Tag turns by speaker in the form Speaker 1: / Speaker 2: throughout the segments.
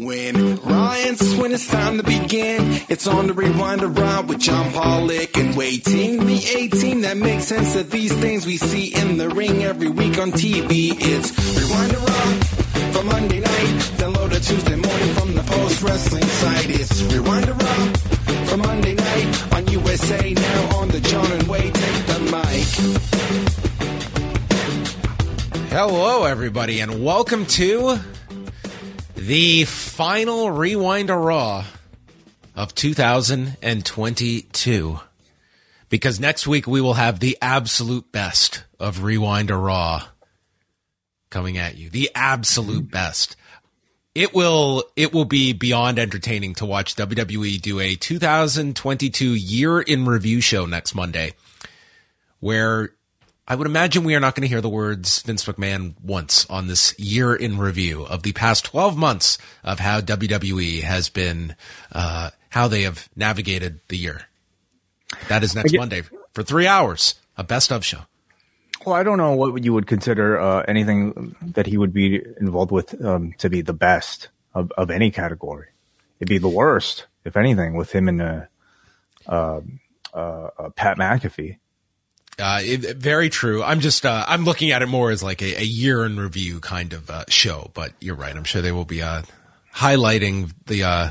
Speaker 1: When Ryan's when it's time to begin, it's on the Rewind-A-Raw with John Pollock and Wai Ting the 18 that makes sense of these things we see in the ring every week on TV. It's Rewind-A-Raw for Monday night, download a Tuesday morning from the Post Wrestling site. It's Rewind-A-Raw for Monday night on USA now on the John and Wade take the mic.
Speaker 2: Hello, everybody, and welcome to the final Rewind-A-Raw of 2022. Because next week we will have the absolute best of Rewind-A-Raw coming at you. The absolute mm-hmm. best. It will it will be beyond entertaining to watch WWE do a 2022 year in review show next Monday where I would imagine we are not going to hear the words Vince McMahon once on this year in review of the past 12 months of how WWE has been, uh, how they have navigated the year. That is next Monday for three hours, a best of show.
Speaker 3: Well, I don't know what you would consider uh, anything that he would be involved with um, to be the best of, of any category. It'd be the worst, if anything, with him and uh, uh, uh, Pat McAfee.
Speaker 2: Uh, it, very true. I'm just uh, I'm looking at it more as like a, a year in review kind of uh, show. But you're right. I'm sure they will be uh, highlighting the uh,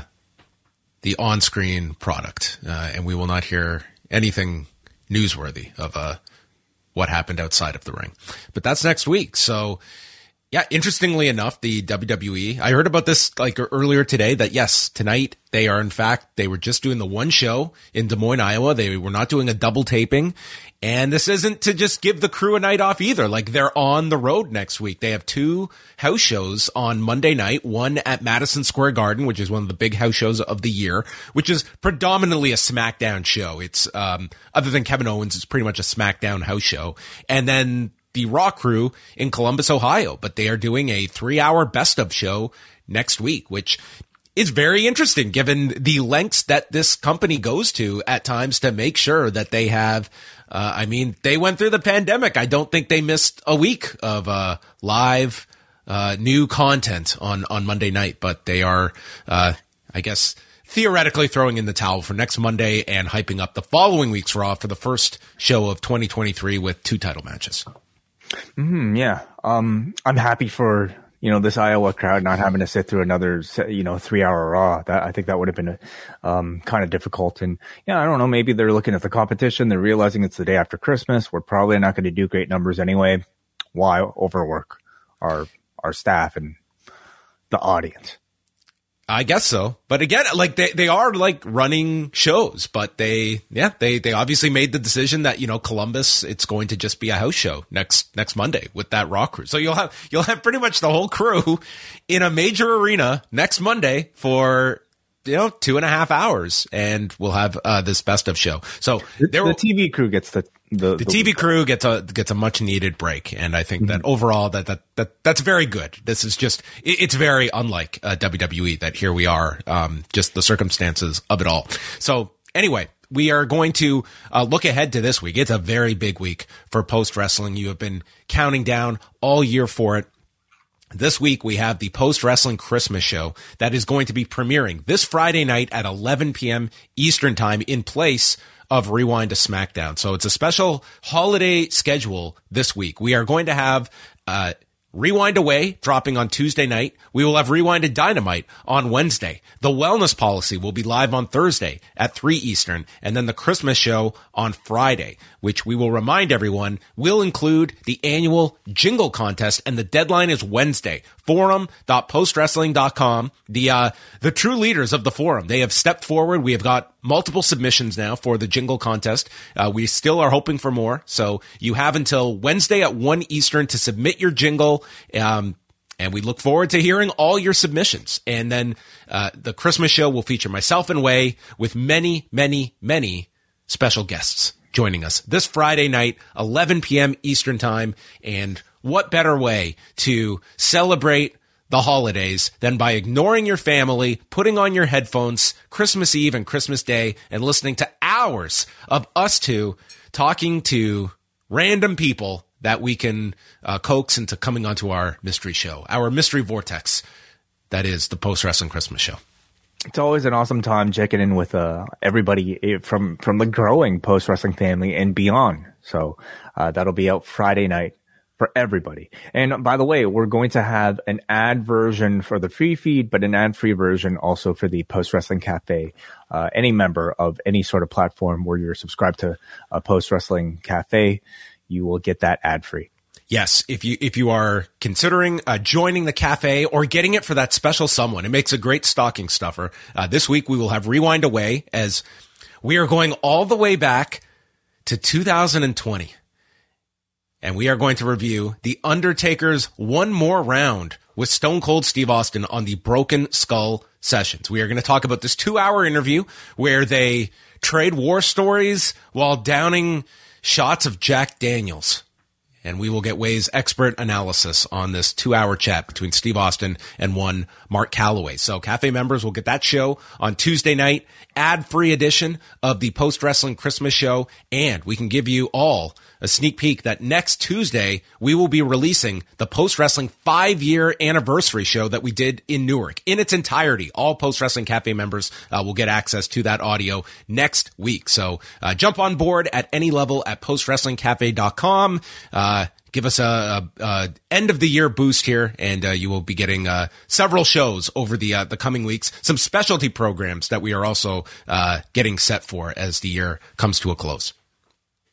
Speaker 2: the on screen product, uh, and we will not hear anything newsworthy of what happened outside of the ring. But that's next week. So yeah, interestingly enough, the WWE, I heard about this like earlier today that yes, tonight they are in fact, they were just doing the one show in Des Moines, Iowa. They were not doing a double taping. And this isn't to just give the crew a night off either. Like they're on the road next week. They have two house shows on Monday night, one at Madison Square Garden, which is one of the big house shows of the year, which is predominantly a SmackDown show. It's, um, other than Kevin Owens, it's pretty much a SmackDown house show. And then the Raw crew in Columbus, Ohio, but they are doing a three hour best of show next week, which is very interesting given the lengths that this company goes to at times to make sure that they have uh, I mean, they went through the pandemic. I don't think they missed a week of uh, live uh, new content on on Monday night, but they are, uh, I guess, theoretically throwing in the towel for next Monday and hyping up the following week's Raw for the first show of 2023 with two title matches.
Speaker 3: Mm, yeah, um, I'm happy for you know, this Iowa crowd not having to sit through another, you know, three hour raw. That I think that would have been, um, kind of difficult. And yeah, I don't know. Maybe they're looking at the competition. They're realizing it's the day after Christmas. We're probably not going to do great numbers anyway. Why overwork our, our staff and the audience?
Speaker 2: I guess so. But again, like they, they are like running shows, but they, yeah, they, they obviously made the decision that, you know, Columbus, it's going to just be a house show next, next Monday with that rock crew. So you'll have, you'll have pretty much the whole crew in a major arena next Monday for, you know, two and a half hours and we'll have, uh, this best of show. So
Speaker 3: there the TV crew gets the,
Speaker 2: the, the, the TV crew gets a gets a much needed break, and I think mm-hmm. that overall that, that that that's very good. This is just it, it's very unlike uh, WWE that here we are, um, just the circumstances of it all. So anyway, we are going to uh, look ahead to this week. It's a very big week for post wrestling. You have been counting down all year for it. This week we have the post wrestling Christmas show that is going to be premiering this Friday night at 11 p.m. Eastern time in place of Rewind to SmackDown. So it's a special holiday schedule this week. We are going to have uh, Rewind Away dropping on Tuesday night. We will have Rewind-A-Dynamite on Wednesday. The Wellness Policy will be live on Thursday at 3 Eastern, and then the Christmas show on Friday, which we will remind everyone will include the annual jingle contest, and the deadline is Wednesday. Forum.postwrestling.com. The, uh, the true leaders of the forum, they have stepped forward. We have got multiple submissions now for the jingle contest. Uh, we still are hoping for more. So you have until Wednesday at 1 Eastern to submit your jingle. Um, and we look forward to hearing all your submissions. And then uh, the Christmas show will feature myself and Wai with many, many, many special guests joining us this Friday night, 11 p.m. Eastern Time. And what better way to celebrate the holidays than by ignoring your family, putting on your headphones Christmas Eve and Christmas Day, and listening to hours of us two talking to random people that we can uh, coax into coming onto our mystery show, our mystery vortex. That is the post wrestling Christmas show.
Speaker 3: It's always an awesome time checking in with uh, everybody eh, from from the growing post wrestling family and beyond. So uh, that'll be out Friday night for everybody. And by the way, we're going to have an ad version for the free feed, but an ad free version also for the Post Wrestling Cafe. Uh, any member of any sort of platform where you're subscribed to a Post Wrestling Cafe, you will get that ad free.
Speaker 2: Yes, if you if you are considering uh, joining the cafe or getting it for that special someone, it makes a great stocking stuffer. Uh, this week we will have rewind away as we are going all the way back to 2020, and we are going to review the Undertaker's one more round with Stone Cold Steve Austin on the Broken Skull sessions. We are going to talk about this two hour interview where they trade war stories while downing shots of Jack Daniels and we will get Wai's expert analysis on this two hour chat between Steve Austin and one Mark Calaway. So cafe members will get that show on Tuesday night, ad free edition of the post wrestling Christmas show. And we can give you all a sneak peek that next Tuesday we will be releasing the post wrestling five year anniversary show that we did in Newark in its entirety. All post wrestling cafe members uh, will get access to that audio next week. So uh, jump on board at any level at postwrestlingcafe.com. Uh, give us a, a, a, end of the year boost here, and uh, you will be getting uh, several shows over the uh, the coming weeks. Some specialty programs that we are also uh, getting set for as the year comes to a close.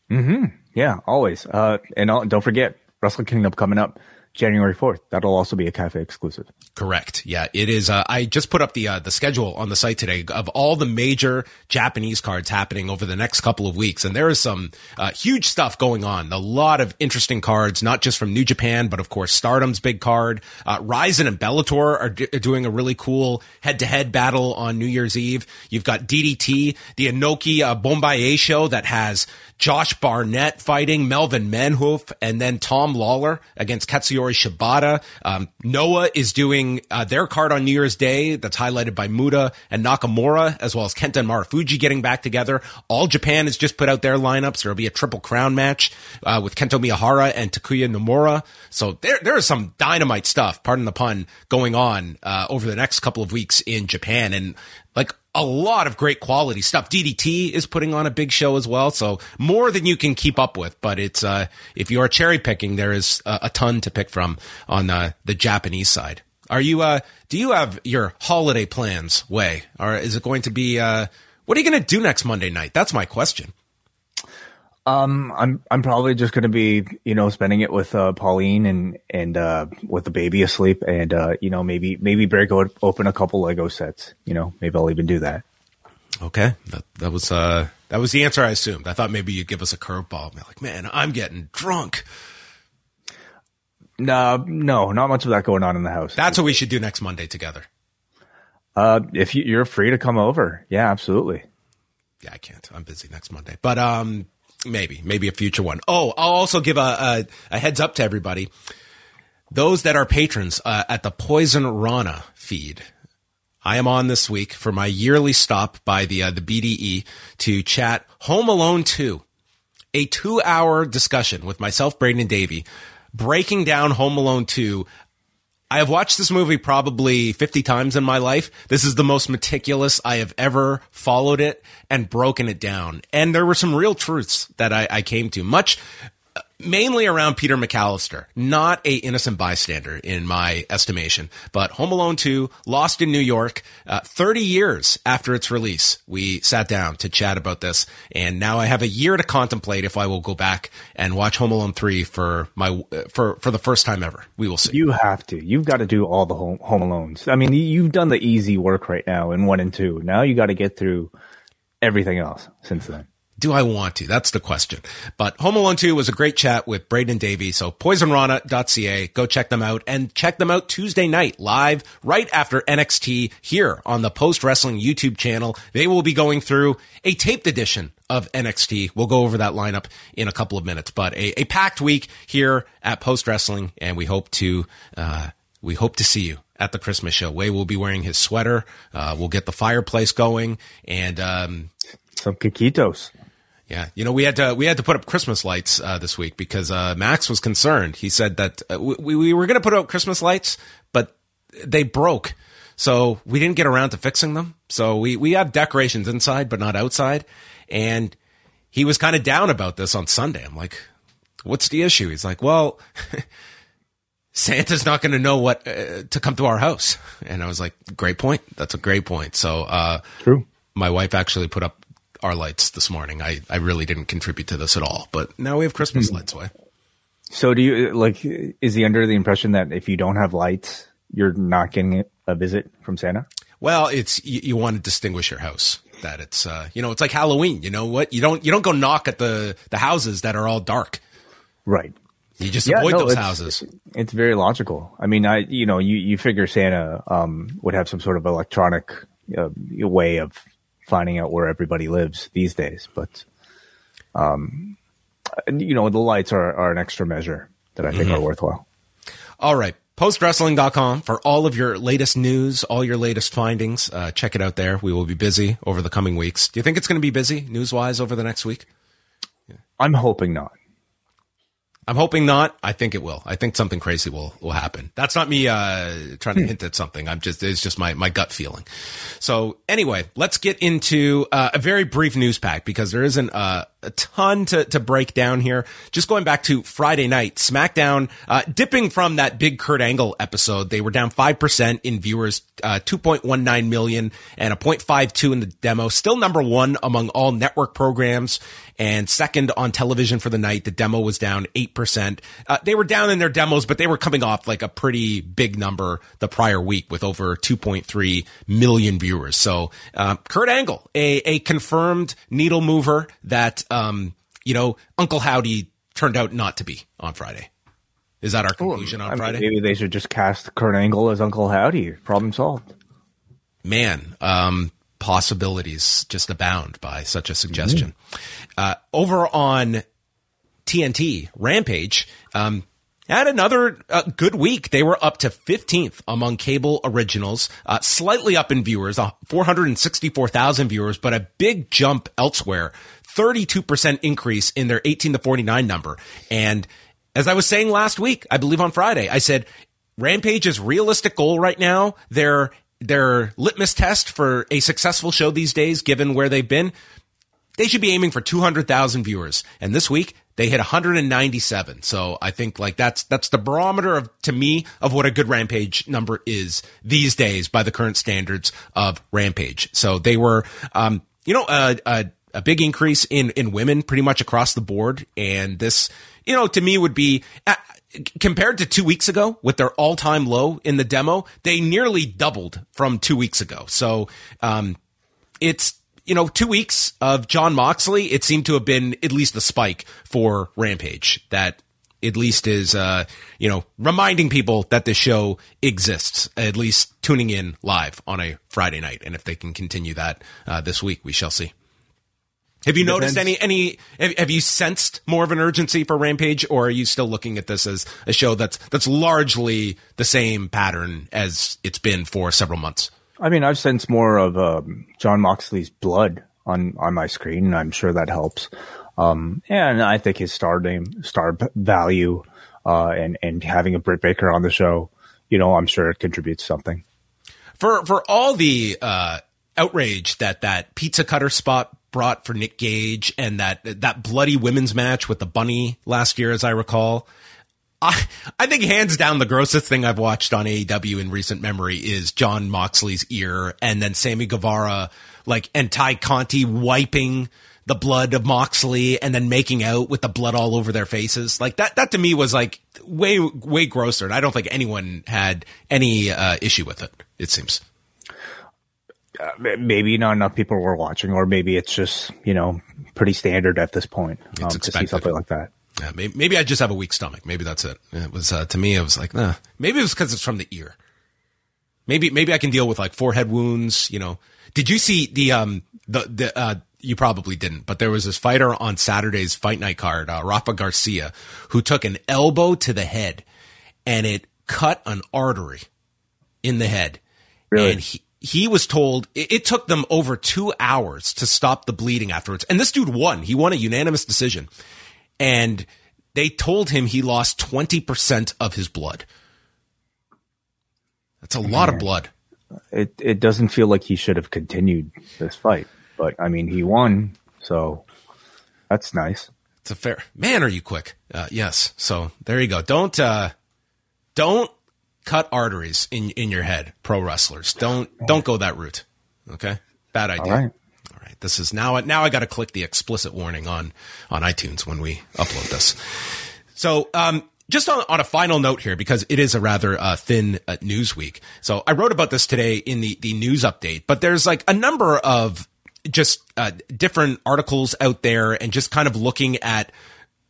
Speaker 3: Hmm. Yeah. Always. Uh, and don't forget Wrestle Kingdom coming up January 4th. That'll also be a cafe exclusive.
Speaker 2: Correct. Yeah, it is. Uh, I just put up the uh, the schedule on the site today of all the major Japanese cards happening over the next couple of weeks, and there is some uh, huge stuff going on. A lot of interesting cards, not just from New Japan, but of course Stardom's big card. Uh, Rizin and Bellator are, d- are doing a really cool head to head battle on New Year's Eve. You've got DDT, the Inoki uh, Bombaye show that has Josh Barnett fighting Melvin Manhoef, and then Tom Lawlor against Katsuyori Shibata. Um, Noah is doing uh, their card on New Year's Day that's highlighted by Muta and Nakamura, as well as Kenta and Marufuji getting back together. All Japan has just put out their lineups. There'll be a triple crown match uh, with Kento Miyahara and Takuya Nomura. So there, there is some dynamite stuff, pardon the pun, going on uh, over the next couple of weeks in Japan. And like a lot of great quality stuff. DDT is putting on a big show as well, so more than you can keep up with. But it's uh, if you are cherry picking, there is a, a ton to pick from on uh, the Japanese side. Are you? Uh, do you have your holiday plans? Wai, or is it going to be? Uh, what are you going to do next Monday night? That's my question.
Speaker 3: Um, I'm I'm probably just gonna be you know spending it with uh, Pauline and and uh, with the baby asleep, and uh, you know maybe maybe break open a couple Lego sets. You know, maybe I'll even do that.
Speaker 2: Okay, that that was uh that was the answer I assumed. I thought maybe you'd give us a curveball. Like, man, I'm getting drunk.
Speaker 3: No, no, not much of that going on in the house.
Speaker 2: That's what we should do next Monday together.
Speaker 3: Uh, if you, you're free to come over, yeah, absolutely.
Speaker 2: Yeah, I can't. I'm busy next Monday, but um, Maybe, maybe a future one. Oh, I'll also give a, a, a heads up to everybody. Those that are patrons uh, at the Poison Rana feed. I am on this week for my yearly stop by the uh, the BDE to chat Home Alone 2, a two hour discussion with myself, Braden and Davey, breaking down Home Alone 2 I have watched this movie probably 50 times in my life. This is the most meticulous I have ever followed it and broken it down. And there were some real truths that I, I came to. Much, mainly around Peter McAllister, not a innocent bystander in my estimation. But Home Alone 2, Lost in New York, uh, 30 years after its release, we sat down to chat about this. And now I have a year to contemplate if I will go back and watch Home Alone 3 for my, uh, for, for the first time ever. We will see.
Speaker 3: You have to. You've got to do all the Home, home Alones. I mean, you've done the easy work right now in one and two. Now you got to get through everything else since then.
Speaker 2: Do I want to? That's the question. But Home Alone 2 was a great chat with Braden Davey. So poisonrana.ca, go check them out and check them out Tuesday night live right after NXT here on the Post Wrestling YouTube channel. They will be going through a taped edition of NXT. We'll go over that lineup in a couple of minutes, but a, a packed week here at Post Wrestling and we hope to, uh, we hope to see you at the Christmas show. Wai will be wearing his sweater. Uh, we'll get the fireplace going and, um,
Speaker 3: some Kikitos.
Speaker 2: Yeah, you know we had to we had to put up Christmas lights uh, this week because uh, Max was concerned. He said that uh, we we were going to put out Christmas lights, but they broke, so we didn't get around to fixing them. So we we have decorations inside, but not outside. And he was kind of down about this on Sunday. I'm like, "What's the issue?" He's like, "Well." Santa's not going to know what uh, to come to our house. And I was like, great point. That's a great point. So, uh,
Speaker 3: true.
Speaker 2: My wife actually put up our lights this morning. I, I really didn't contribute to this at all, but now we have Christmas lights away.
Speaker 3: So do you like, is he under the impression that if you don't have lights, you're not getting a visit from Santa?
Speaker 2: Well, it's, you, you want to distinguish your house that it's, uh, you know, it's like Halloween. You know what? You don't, you don't go knock at the, the houses that are all dark.
Speaker 3: Right.
Speaker 2: You just yeah, avoid no, those
Speaker 3: it's,
Speaker 2: houses.
Speaker 3: It's very logical. I mean, I, you know, you, you figure Santa, um, would have some sort of electronic uh, way of finding out where everybody lives these days. But, um, you know, the lights are, are an extra measure that I think mm-hmm. are worthwhile.
Speaker 2: All right. Postwrestling.com for all of your latest news, all your latest findings. Uh, check it out there. We will be busy over the coming weeks. Do you think it's going to be busy news wise over the next week?
Speaker 3: Yeah. I'm hoping not.
Speaker 2: I'm hoping not. I think it will. I think something crazy will will happen. That's not me uh, trying to hint at something. I'm just it's just my my gut feeling. So anyway, let's get into uh, a very brief news pack because there isn't uh, a ton to, to break down here. Just going back to Friday night, SmackDown, uh, dipping from that big Kurt Angle episode, they were down 5% in viewers, uh, 2.19 million and a 0.52 in the demo. Still number one among all network programs and second on television for the night. The demo was down 8%. Uh, they were down in their demos, but they were coming off like a pretty big number the prior week with over 2.3 million viewers. So, uh, Kurt Angle, a, a confirmed needle mover that, um, you know, Uncle Howdy turned out not to be on Friday. Is that our conclusion on I mean, Friday?
Speaker 3: Maybe they should just cast Kurt Angle as Uncle Howdy. Problem solved.
Speaker 2: Man, um, possibilities just abound by such a suggestion. Mm-hmm. Uh, over on TNT Rampage, um, had another uh, good week. They were up to 15th among cable originals, uh, slightly up in viewers, uh, 464,000 viewers, but a big jump elsewhere. 32% increase in their 18 to 49 number. And as I was saying last week, I believe on Friday, I said Rampage's realistic goal right now, their their litmus test for a successful show these days, given where they've been, they should be aiming for 200,000 viewers. And this week they hit 197. So I think like that's, that's the barometer of, to me, of what a good Rampage number is these days by the current standards of Rampage. So they were, um, you know, a, a, a big increase in, in women pretty much across the board. And this, you know, to me would be, uh, compared to two weeks ago with their all time low in the demo, they nearly doubled from two weeks ago. So, um, it's, you know, two weeks of Jon Moxley, it seemed to have been at least a spike for Rampage that at least is, uh, you know, reminding people that the show exists, at least tuning in live on a Friday night. And if they can continue that uh, this week, we shall see. Have you noticed any any have you sensed more of an urgency for Rampage or are you still looking at this as a show that's that's largely the same pattern as it's been for several months?
Speaker 3: I mean, I've sensed more of um, Jon Moxley's blood on on my screen, and I'm sure that helps. Um, and I think his star name, star value, uh, and and having a Britt Baker on the show, you know, I'm sure it contributes something.
Speaker 2: For for all the uh, outrage that that pizza cutter spot brought for Nick Gage and that that bloody women's match with the bunny last year, as I recall. I I think hands down the grossest thing I've watched on AEW in recent memory is Jon Moxley's ear and then Sammy Guevara like and Tay Conti wiping the blood of Moxley and then making out with the blood all over their faces. Like that that to me was like way way grosser and I don't think anyone had any uh, issue with it. It seems.
Speaker 3: Uh, maybe not enough people were watching, or maybe it's just you know pretty standard at this point um, to see something like that.
Speaker 2: Yeah, maybe, maybe, I just have a weak stomach. Maybe that's it. It was uh, to me. It was like, nah. Maybe it was because it's from the ear. Maybe maybe I can deal with like forehead wounds. You know, did you see the um the the uh, you probably didn't, but there was this fighter on Saturday's fight night card, uh, Rafa Garcia, who took an elbow to the head, and it cut an artery in the head,
Speaker 3: really?
Speaker 2: and he he was told it, it, took them over two hours to stop the bleeding afterwards. And this dude won. He won a unanimous decision and they told him he lost 20% of his blood. That's a lot of blood.
Speaker 3: It it doesn't feel like he should have continued this fight, but I mean he won, so that's nice.
Speaker 2: It's a fair man. Are you quick? Uh, yes. So there you go. Don't uh, don't cut arteries in in your head, pro wrestlers. Don't don't go that route. Okay, bad idea.
Speaker 3: All right.
Speaker 2: This is now now I got to click the explicit warning on on iTunes when we upload this. So, um, just on, on a final note here, because it is a rather uh, thin uh, news week. So I wrote about this today in the the news update, but there's like a number of just uh, different articles out there, and just kind of looking at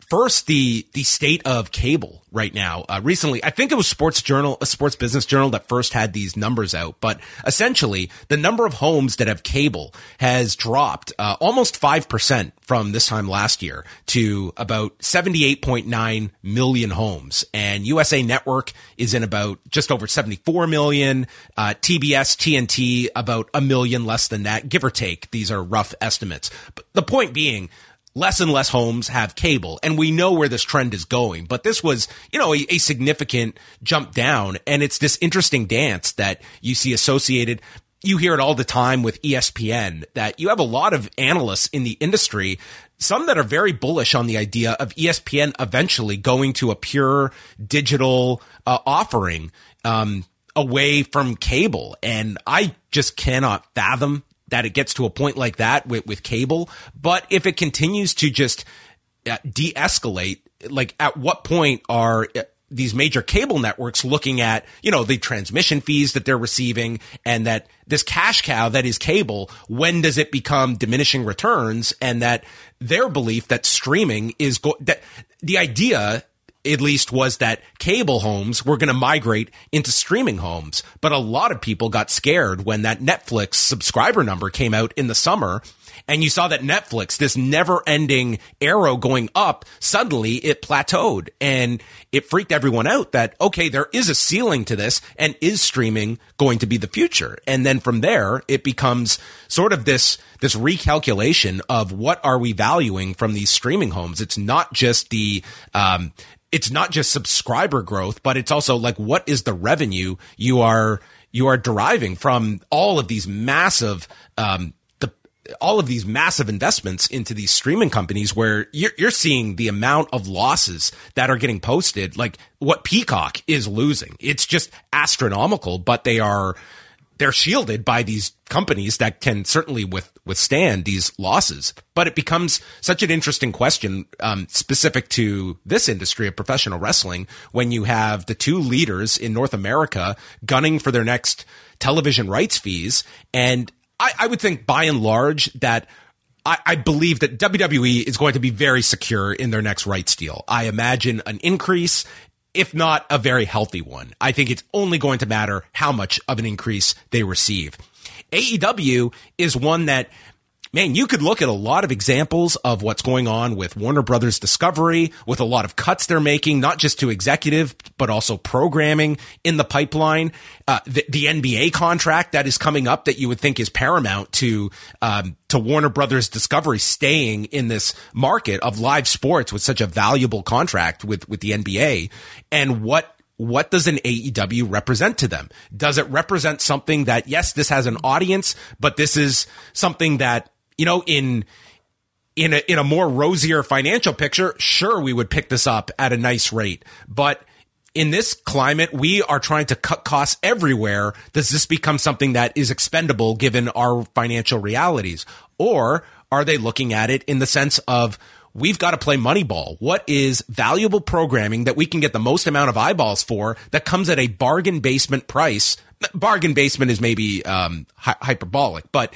Speaker 2: first the the state of cable right now. Uh, recently, I think it was Sports Journal, a Sports Business Journal, that first had these numbers out. But essentially, the number of homes that have cable has dropped uh, almost five percent from this time last year to about seventy eight point nine million homes, and USA Network is in about just over seventy four million. Uh, TBS, TNT about a million less than that, give or take. These are rough estimates. But the point being less and less homes have cable. And we know where this trend is going. But this was, you know, a, a, significant jump down. And it's this interesting dance that you see associated. You hear it all the time with ESPN that you have a lot of analysts in the industry, some that are very bullish on the idea of ESPN eventually going to a pure digital uh, offering. Um, away from cable. And I just cannot fathom that it gets to a point like that with, with cable. But if it continues to just uh, de escalate, like at what point are uh, these major cable networks looking at, you know, the transmission fees that they're receiving and that this cash cow that is cable, when does it become diminishing returns? And that their belief that streaming is go- that the idea at least was that cable homes were going to migrate into streaming homes. But a lot of people got scared when that Netflix subscriber number came out in the summer. And you saw that Netflix, this never ending arrow going up, suddenly it plateaued and it freaked everyone out that, okay, there is a ceiling to this and is streaming going to be the future? And then from there, it becomes sort of this, this recalculation of what are we valuing from these streaming homes? It's not just the, um, it's not just subscriber growth, but it's also like what is the revenue you are you are deriving from all of these massive um, the all of these massive investments into these streaming companies where you're, you're seeing the amount of losses that are getting posted like what peacock is losing. It's just astronomical but they are they're shielded by these companies that can certainly with, withstand these losses. But it becomes such an interesting question um, specific to this industry of professional wrestling when you have the two leaders in North America gunning for their next television rights fees. And I, I would think by and large that I, I believe that WWE is going to be very secure in their next rights deal. I imagine an increase if not a very healthy one. I think it's only going to matter how much of an increase they receive. AEW is one that man, you could look at a lot of examples of what's going on with Warner Brothers Discovery, with a lot of cuts they're making, not just to executive, but also programming in the pipeline. Uh, the, the, NBA contract that is coming up that you would think is paramount to, um, to Warner Brothers Discovery staying in this market of live sports with such a valuable contract with, with the NBA and what what does an AEW represent to them? Does it represent something that, yes, this has an audience, but this is something that you know, in in a in a more rosier financial picture, sure we would pick this up at a nice rate, but in this climate, we are trying to cut costs everywhere. Does this become something that is expendable given our financial realities? Or are they looking at it in the sense of we've got to play Moneyball. What is valuable programming that we can get the most amount of eyeballs for that comes at a bargain basement price? Bargain basement is maybe um, hy- hyperbolic, but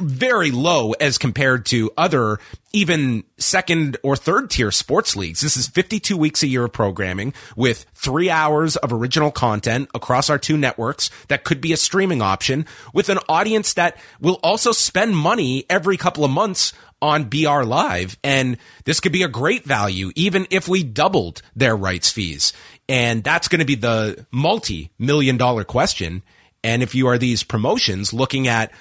Speaker 2: very low as compared to other even second or third tier sports leagues. This is 52 weeks a year of programming with three hours of original content across our two networks that could be a streaming option with an audience that will also spend money every couple of months on BR Live. And this could be a great value, even if we doubled their rights fees. And that's going to be the multi million dollar question. And if you are these promotions looking at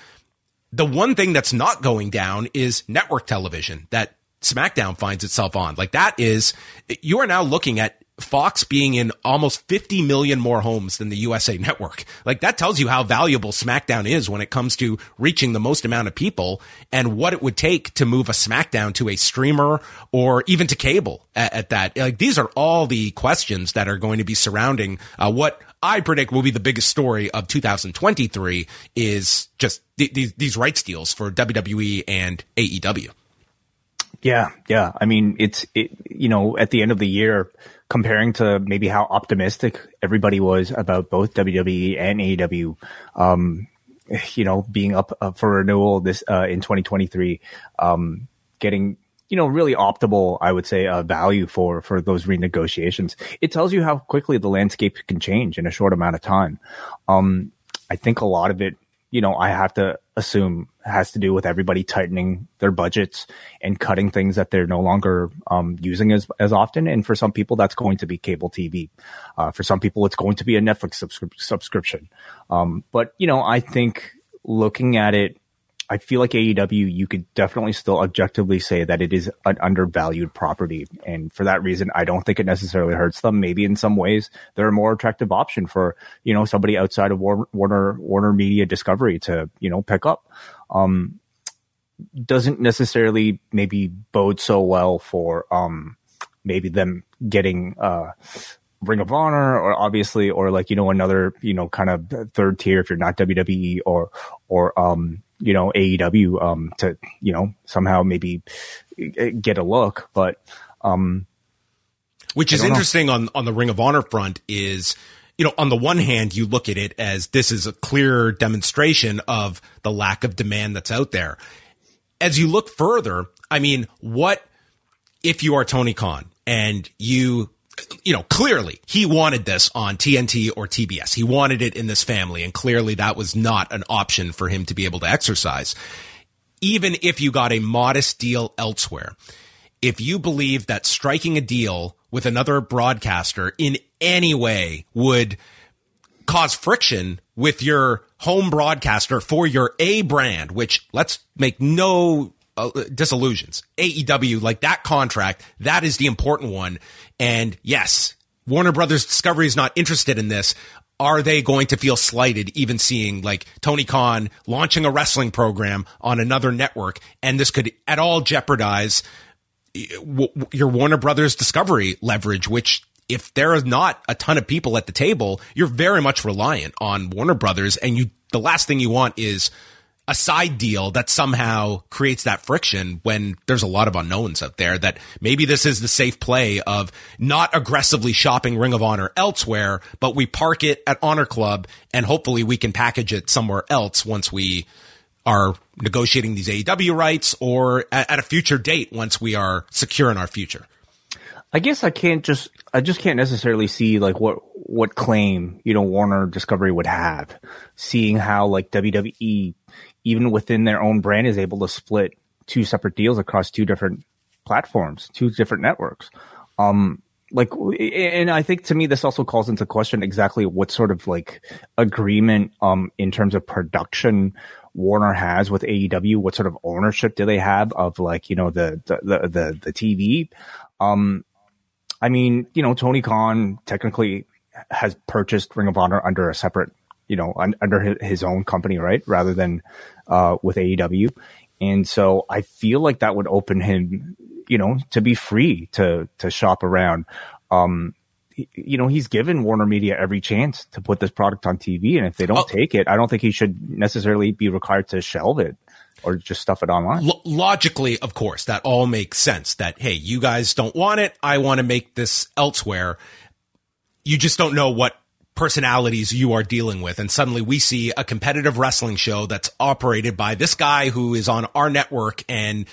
Speaker 2: the one thing that's not going down is network television that SmackDown finds itself on. Like that is, you are now looking at Fox being in almost 50 million more homes than the USA network. Like that tells you how valuable SmackDown is when it comes to reaching the most amount of people and what it would take to move a SmackDown to a streamer or even to cable at, at that. Like these are all the questions that are going to be surrounding uh, what I predict will be the biggest story of 2023 is just th- these, these rights deals for WWE and AEW.
Speaker 3: Yeah, yeah. I mean, it's it. You know, at the end of the year, comparing to maybe how optimistic everybody was about both WWE and AEW, um, you know, being up, up for renewal this uh, in 2023, um, getting you know really optimal, I would say, uh, value for for those renegotiations. It tells you how quickly the landscape can change in a short amount of time. Um, I think a lot of it you know, I have to assume has to do with everybody tightening their budgets and cutting things that they're no longer um, using as as often. And for some people, that's going to be cable TV. Uh, for some people, it's going to be a Netflix subscri- subscription. Um, but you know, I think looking at it I feel like AEW, you could definitely still objectively say that it is an undervalued property. And for that reason, I don't think it necessarily hurts them. Maybe in some ways, they're a more attractive option for, you know, somebody outside of Warner, Warner Media Discovery to, you know, pick up. Um, doesn't necessarily maybe bode so well for, um, maybe them getting, uh, Ring of Honor or obviously, or like, you know, another, you know, kind of third tier if you're not WWE or, or, um, you know, AEW, um, to, you know, somehow maybe get a look, but, um,
Speaker 2: which is interesting know. on, on the Ring of Honor front is, you know, on the one hand, you look at it as this is a clear demonstration of the lack of demand that's out there. As you look further, I mean, what if you are Tony Khan and you you know, clearly he wanted this on TNT or TBS. He wanted it in this family, and clearly that was not an option for him to be able to exercise. Even if you got a modest deal elsewhere, if you believe that striking a deal with another broadcaster in any way would cause friction with your home broadcaster for your A brand, which let's make no uh, disillusions. AEW, like that contract, that is the important one. And yes, Warner Brothers Discovery is not interested in this. Are they going to feel slighted even seeing like Tony Khan launching a wrestling program on another network? And this could at all jeopardize your Warner Brothers Discovery leverage, which if there is not a ton of people at the table, you're very much reliant on Warner Brothers. And you, the last thing you want is a side deal that somehow creates that friction when there's a lot of unknowns out there that maybe this is the safe play of not aggressively shopping Ring of Honor elsewhere, but we park it at Honor Club and hopefully we can package it somewhere else once we are negotiating these AEW rights or at, a future date once we are secure in our future.
Speaker 3: I guess I can't just I just can't necessarily see like what what claim you know Warner Discovery would have, seeing how like WWE even within their own brand is able to split two separate deals across two different platforms, two different networks. Um, like, and I think to me, this also calls into question exactly what sort of like agreement, um, in terms of production Warner has with AEW. What sort of ownership do they have of like, you know, the, the, the, the, the TV? Um, I mean, you know, Tony Khan technically has purchased Ring of Honor under a separate you know, un, under his own company, right? Rather than uh, with AEW. And so I feel like that would open him, you know, to be free to, to shop around. Um, you know, he's given Warner Media every chance to put this product on TV. And if they don't oh. take it, I don't think he should necessarily be required to shelve it or just stuff it online.
Speaker 2: L- logically, of course, that all makes sense that, hey, you guys don't want it. I want to make this elsewhere. You just don't know what personalities you are dealing with. And suddenly we see a competitive wrestling show that's operated by this guy who is on our network and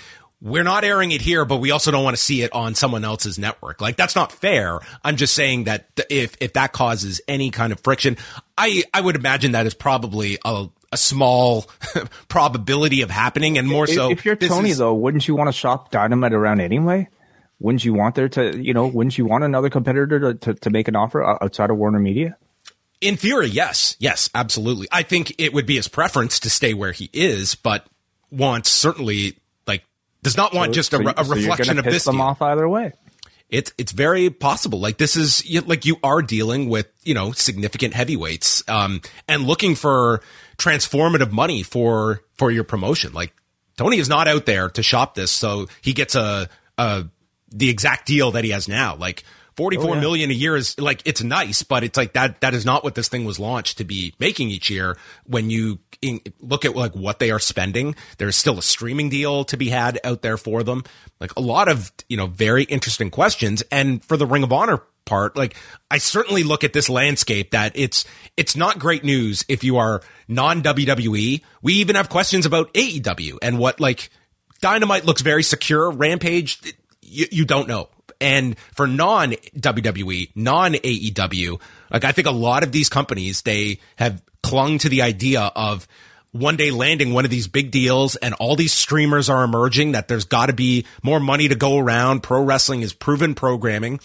Speaker 2: we're not airing it here, but we also don't want to see it on someone else's network. Like that's not fair. I'm just saying that if, if that causes any kind of friction, I, I would imagine that is probably a, a small probability of happening and more so.
Speaker 3: If you're Tony is, though, wouldn't you want to shop dynamite around anyway? Wouldn't you want there to, you know, wouldn't you want another competitor to, to, to make an offer outside of Warner Media?
Speaker 2: In theory, yes, yes, absolutely. I think it would be his preference to stay where he is, but wants certainly like does not want so, just a, so, a reflection
Speaker 3: so
Speaker 2: of this.
Speaker 3: Them off either way.
Speaker 2: It's it's very possible. Like this is like you are dealing with you know significant heavyweights, um, and looking for transformative money for for your promotion. Like Tony is not out there to shop this, so he gets a a the exact deal that he has now. Like Forty-four oh, yeah. million a year is like it's nice, but it's like that. That is not what this thing was launched to be making each year. When you in, look at like what they are spending, there's still a streaming deal to be had out there for them. Like a lot of you know very interesting questions. And for the Ring of Honor part, like I certainly look at this landscape that it's it's not great news if you are non WWE. We even have questions about AEW and what like Dynamite looks very secure. Rampage, you, you don't know. And for non WWE, non AEW, like I think a lot of these companies, they have clung to the idea of one day landing one of these big deals and all these streamers are emerging that there's got to be more money to go around. Pro wrestling is proven programming.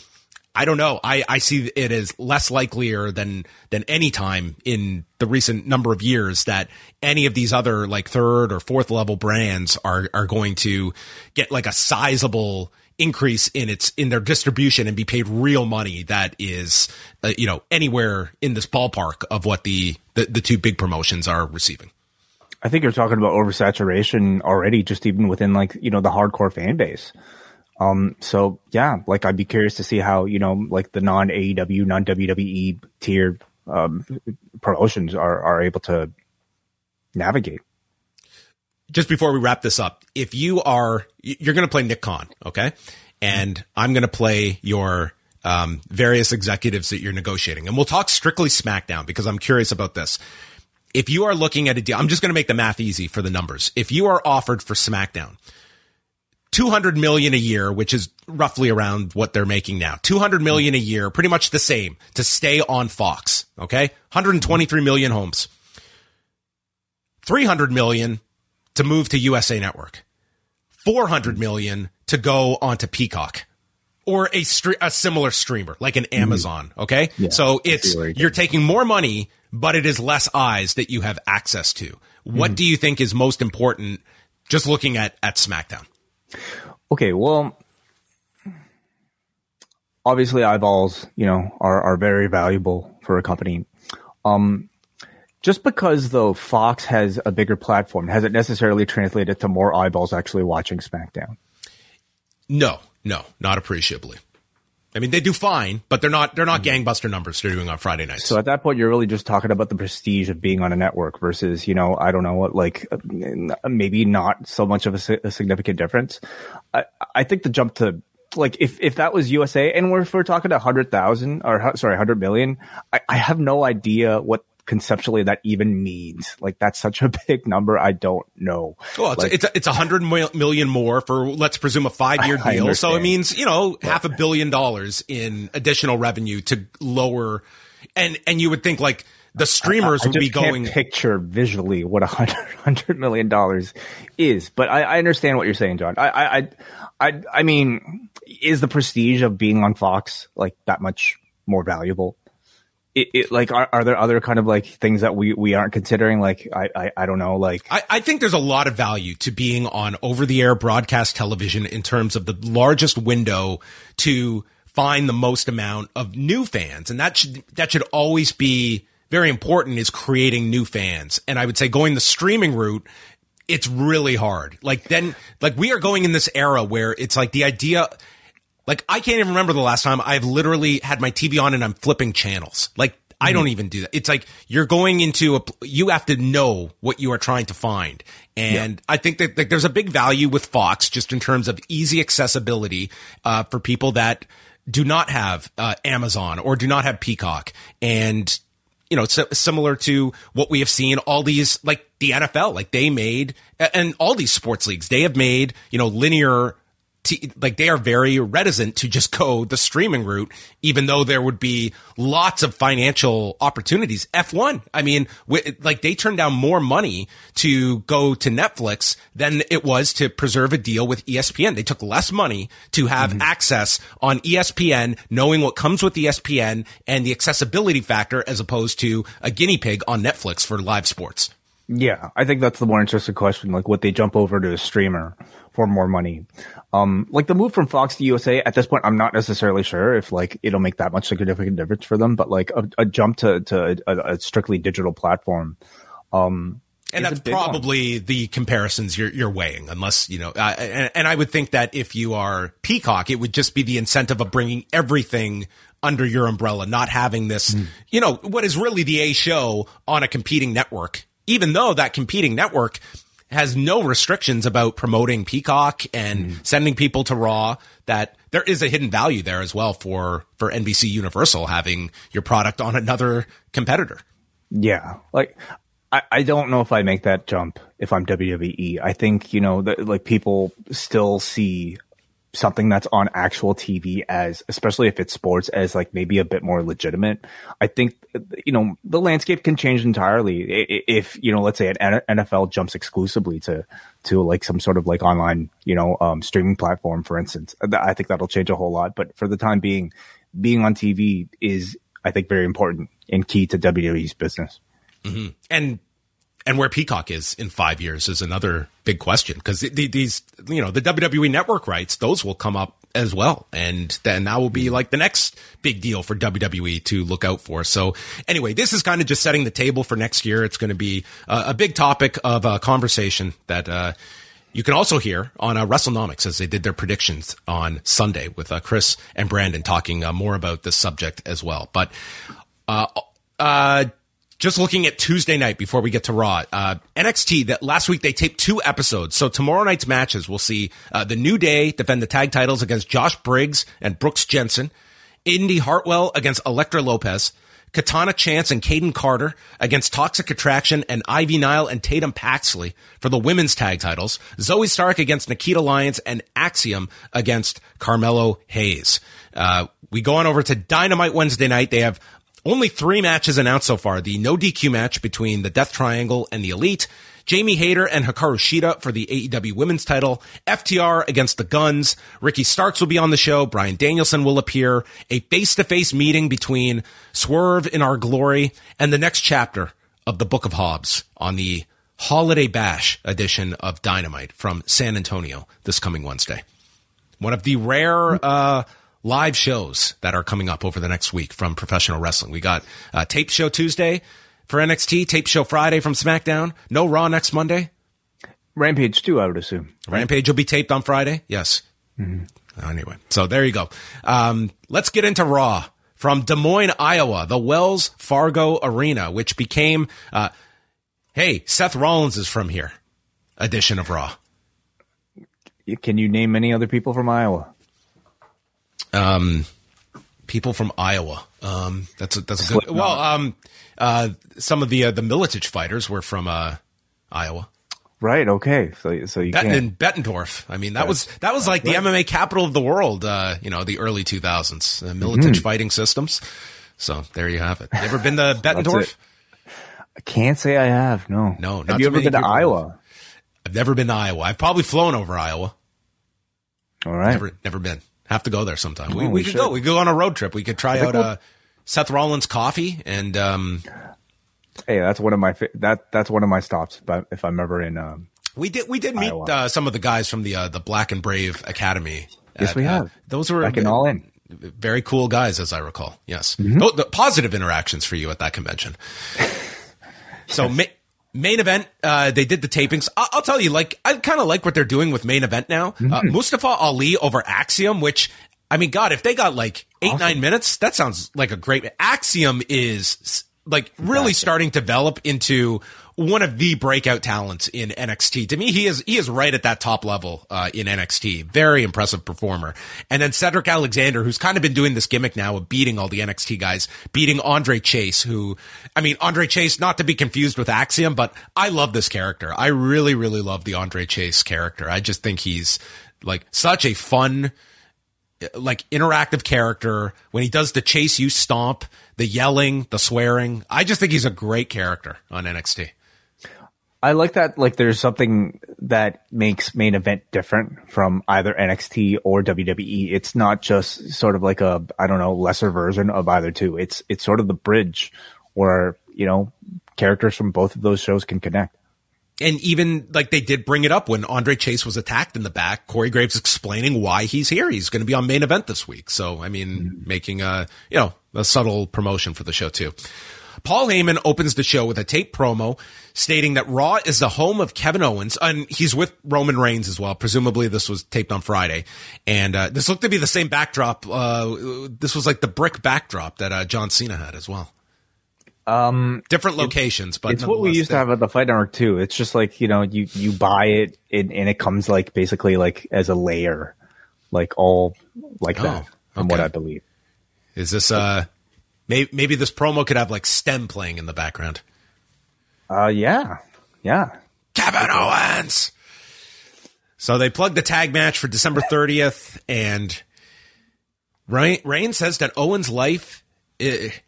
Speaker 2: I don't know. I, I see it as less likelier than than any time in the recent number of years that any of these other like third or fourth level brands are are going to get like a sizable increase in its in their distribution and be paid real money that is uh, you know anywhere in this ballpark of what the, the the two big promotions are receiving.
Speaker 3: I think you're talking about oversaturation already just even within like you know the hardcore fan base. Um so yeah like i'd be curious to see how you know like the non aew non wwe tier um promotions are are able to navigate
Speaker 2: just before we wrap this up, if you are, you're going to play Nick Khan, okay? And I'm going to play your um, various executives that you're negotiating. And we'll talk strictly SmackDown because I'm curious about this. If you are looking at a deal, I'm just going to make the math easy for the numbers. If you are offered for SmackDown, 200 million a year, which is roughly around what they're making now. 200 million a year, pretty much the same to stay on Fox. Okay. 123 million homes. 300 million to move to USA Network, 400 million to go onto Peacock or a stre- a similar streamer like an mm-hmm. Amazon. Okay. Yeah, so it's, you're taking more money, but it is less eyes that you have access to. What mm do you think is most important just looking at, at SmackDown?
Speaker 3: Okay. Well, obviously eyeballs, you know, are, are very valuable for a company. Um, just because though Fox has a bigger platform, has it necessarily translated to more eyeballs actually watching SmackDown?
Speaker 2: No, no, not appreciably. I mean, they do fine, but they're not they're not mm-hmm. gangbuster numbers they're doing on Friday nights.
Speaker 3: So at that point, you're really just talking about the prestige of being on a network versus, you know, I don't know what, like maybe not so much of a, a significant difference. I, I think the jump to like if if that was USA and we're if we're talking a hundred thousand or sorry, hundred million, I, I have no idea what conceptually that even means. Like that's such a big number. I don't know.
Speaker 2: Well, it's
Speaker 3: like,
Speaker 2: it's, a, it's a hundred million more for let's presume a five year deal. So it means you know half a billion dollars in additional revenue to lower, and and you would think like the streamers I, I would be going
Speaker 3: picture visually what a hundred hundred million dollars is. But I, I understand what you're saying, John. I I I I mean, is the prestige of being on Fox like that much more valuable? It, it, like are, are there other kind of like things that we we aren't considering? Like I, I i don't know like
Speaker 2: I, I think there's a lot of value to being on over the air broadcast television in terms of the largest window to find the most amount of new fans. And that should that should always be very important is creating new fans. And i would say going the streaming route it's really hard. Like then, like we are going in this era where it's like the idea, like I can't even remember the last time I've literally had my TV on and I'm flipping channels. Like I don't even do that. It's like you're going into a, you have to know what you are trying to find. And I think that, that there's a big value with Fox just in terms of easy accessibility, uh, for people that do not have, uh, Amazon or do not have Peacock. And, you know, so, similar to what we have seen all these, like the NFL, like they made, and all these sports leagues, they have made, you know, linear T- like they are very reticent to just go the streaming route, even though there would be lots of financial opportunities. F1, I mean, w- like they turned down more money to go to Netflix than it was to preserve a deal with ESPN. They took less money to have mm-hmm. access on ESPN, knowing what comes with ESPN and the accessibility factor as opposed to a guinea pig on Netflix for live sports.
Speaker 3: Yeah, I think that's the more interesting question. Like, would they jump over to a streamer for more money? Um, like the move from Fox to USA at this point, I'm not necessarily sure if like it'll make that much significant difference for them. But like a, a jump to to a, a strictly digital platform, um,
Speaker 2: and that's
Speaker 3: big one.
Speaker 2: probably the comparisons you're you're weighing, unless you know. Uh, and, and I would think that if you are Peacock, it would just be the incentive of bringing everything under your umbrella, not having this,
Speaker 3: Hmm.
Speaker 2: you know, what is really the A show on a competing network. Even though that competing network has no restrictions about promoting Peacock and
Speaker 3: Hmm.
Speaker 2: sending people to Raw, that there is a hidden value there as well for for NBC Universal having your product on another competitor.
Speaker 3: Yeah, like I, I don't know if I make that jump if I'm WWE. I think you know that like people still see something that's on actual TV as, especially if it's sports, as like maybe a bit more legitimate. I think you know the landscape can change entirely if you know let's say an NFL jumps exclusively to to like some sort of like online you know um, streaming platform, for instance. I think that'll change a whole lot. But for the time being, being on TV is I think very important and key to WWE's business.
Speaker 2: and and where Peacock is in five years is another big question because these you know the WWE network rights those will come up as well. And then that will be like the next big deal for WWE to look out for. So anyway this is kind of just setting the table for next year. It's going to be uh, a big topic of uh, conversation that uh, you can also hear on uh, WrestleNomics as they did their predictions on Sunday with uh, Chris and Brandon talking uh, more about this subject as well. But uh, uh, just looking at Tuesday night before we get to Raw, uh, NXT that last week they taped two episodes. So tomorrow night's matches, we'll see uh, the New Day defend the tag titles against Josh Briggs and Brooks Jensen, Indi Hartwell against Electra Lopez, Katana Chance and Kayden Carter against Toxic Attraction and Ivy Nile and Tatum Paxley for the women's tag titles, Zoey Stark against Nikita Lyons and Axiom against Carmelo Hayes. Uh, we go on over to Dynamite Wednesday night. They have only three matches announced so far. The no DQ match between the Death Triangle and the Elite. Jamie Hayter and Hikaru Shida for the AEW women's title. FTR against the Guns. Ricky Starks will be on the show. Bryan Danielson will appear. A face-to-face meeting between Swerve in Our Glory and the next chapter of the Book of Hobbs on the Holiday Bash edition of Dynamite from San Antonio this coming Wednesday one of the rare uh, live shows that are coming up over the next week from professional wrestling. We got uh, tape show Tuesday for NXT, tape show Friday from SmackDown. No Raw next Monday.
Speaker 3: Rampage too, I would assume.
Speaker 2: Rampage will be taped on Friday. Yes. Anyway, so there you go. Um, let's get into Raw from Des Moines, Iowa, the Wells Fargo Arena, which became, uh, hey, Seth Rollins is from here edition of Raw.
Speaker 3: Can you name any other people from Iowa?
Speaker 2: People from Iowa. Um, that's a, that's a good. Well, um, uh, some of the uh, the Miletich fighters were from uh, Iowa.
Speaker 3: Right. Okay. So so you
Speaker 2: Betten
Speaker 3: can't.
Speaker 2: Bettendorf. I mean, that was that was like the MMA capital of the world. Uh, you know, the early two thousands. Uh, Miletich fighting systems. So there you have it. You ever been to Bettendorf?
Speaker 3: I can't say I have. No.
Speaker 2: No, not
Speaker 3: Have you ever been to
Speaker 2: have.
Speaker 3: Iowa?
Speaker 2: I've never been to Iowa. I've probably flown over Iowa.
Speaker 3: All right.
Speaker 2: Never never been. Have to go there sometime. we
Speaker 3: Oh,
Speaker 2: we,
Speaker 3: we
Speaker 2: could
Speaker 3: should.
Speaker 2: go. We could go on a road trip. We could try out
Speaker 3: we'll-
Speaker 2: uh, Seth Rollins coffee and um,
Speaker 3: Hey, that's one of my that that's one of my stops. But if I'm ever in, um,
Speaker 2: We did. We did meet uh, some of the guys from the uh, the Black and Brave Academy.
Speaker 3: yes,
Speaker 2: at,
Speaker 3: we
Speaker 2: uh,
Speaker 3: have.
Speaker 2: those were
Speaker 3: back in all in.
Speaker 2: very cool guys, as I recall. Yes,
Speaker 3: Mm-hmm.
Speaker 2: Tho- the positive interactions for you at that convention. so ma- main event, uh, they did the tapings. I- will tell you, like, I kind of like what they're doing with main event now. Mm-hmm. Uh, Mustafa Ali over Axiom, which, I mean, God, if they got like eight, awesome. nine minutes, that sounds like a great. Axiom is like really starting to develop into one of the breakout talents in NXT. To me, he is he is right at that top level uh, in NXT. Very impressive performer. And then Cedric Alexander, who's kind of been doing this gimmick now of beating all the NXT guys, beating Andre Chase, who I mean Andre Chase, not to be confused with Axiom, but I love this character. I really, really love the Andre Chase character. I just think he's like such a fun like interactive character when he does the Chase U stomp the yelling the swearing i just think he's a great character on nxt
Speaker 3: I like that. Like, there's something that makes main event different from either NXT or WWE. It's not just sort of like a, I don't know, lesser version of either two. It's, it's sort of the bridge where, you know, characters from both of those shows can connect.
Speaker 2: And even like they did bring it up when Andre Chase was attacked in the back, Corey Graves explaining why he's here. He's going to be on main event this week. So, I mean, mm-hmm. making a, you know, a subtle promotion for the show too. Paul Heyman opens the show with a tape promo stating that Raw is the home of Kevin Owens, and he's with Roman Reigns as well. Presumably, this was taped on Friday, and uh, this looked to be the same backdrop. Uh, this was like the brick backdrop that uh, John Cena had as well. Um, different locations, but
Speaker 3: it's what we used to have at the Fight Network too. It's just like you know, you you buy it and, and it comes like basically like as a layer, like all like oh, that, from okay. what I believe.
Speaker 2: Is this uh Maybe, maybe this promo could have like STEM playing in the background.
Speaker 3: Uh, yeah, yeah.
Speaker 2: Kevin Owens. So they plugged the tag match for December 30th, and Rain says that Owens' life,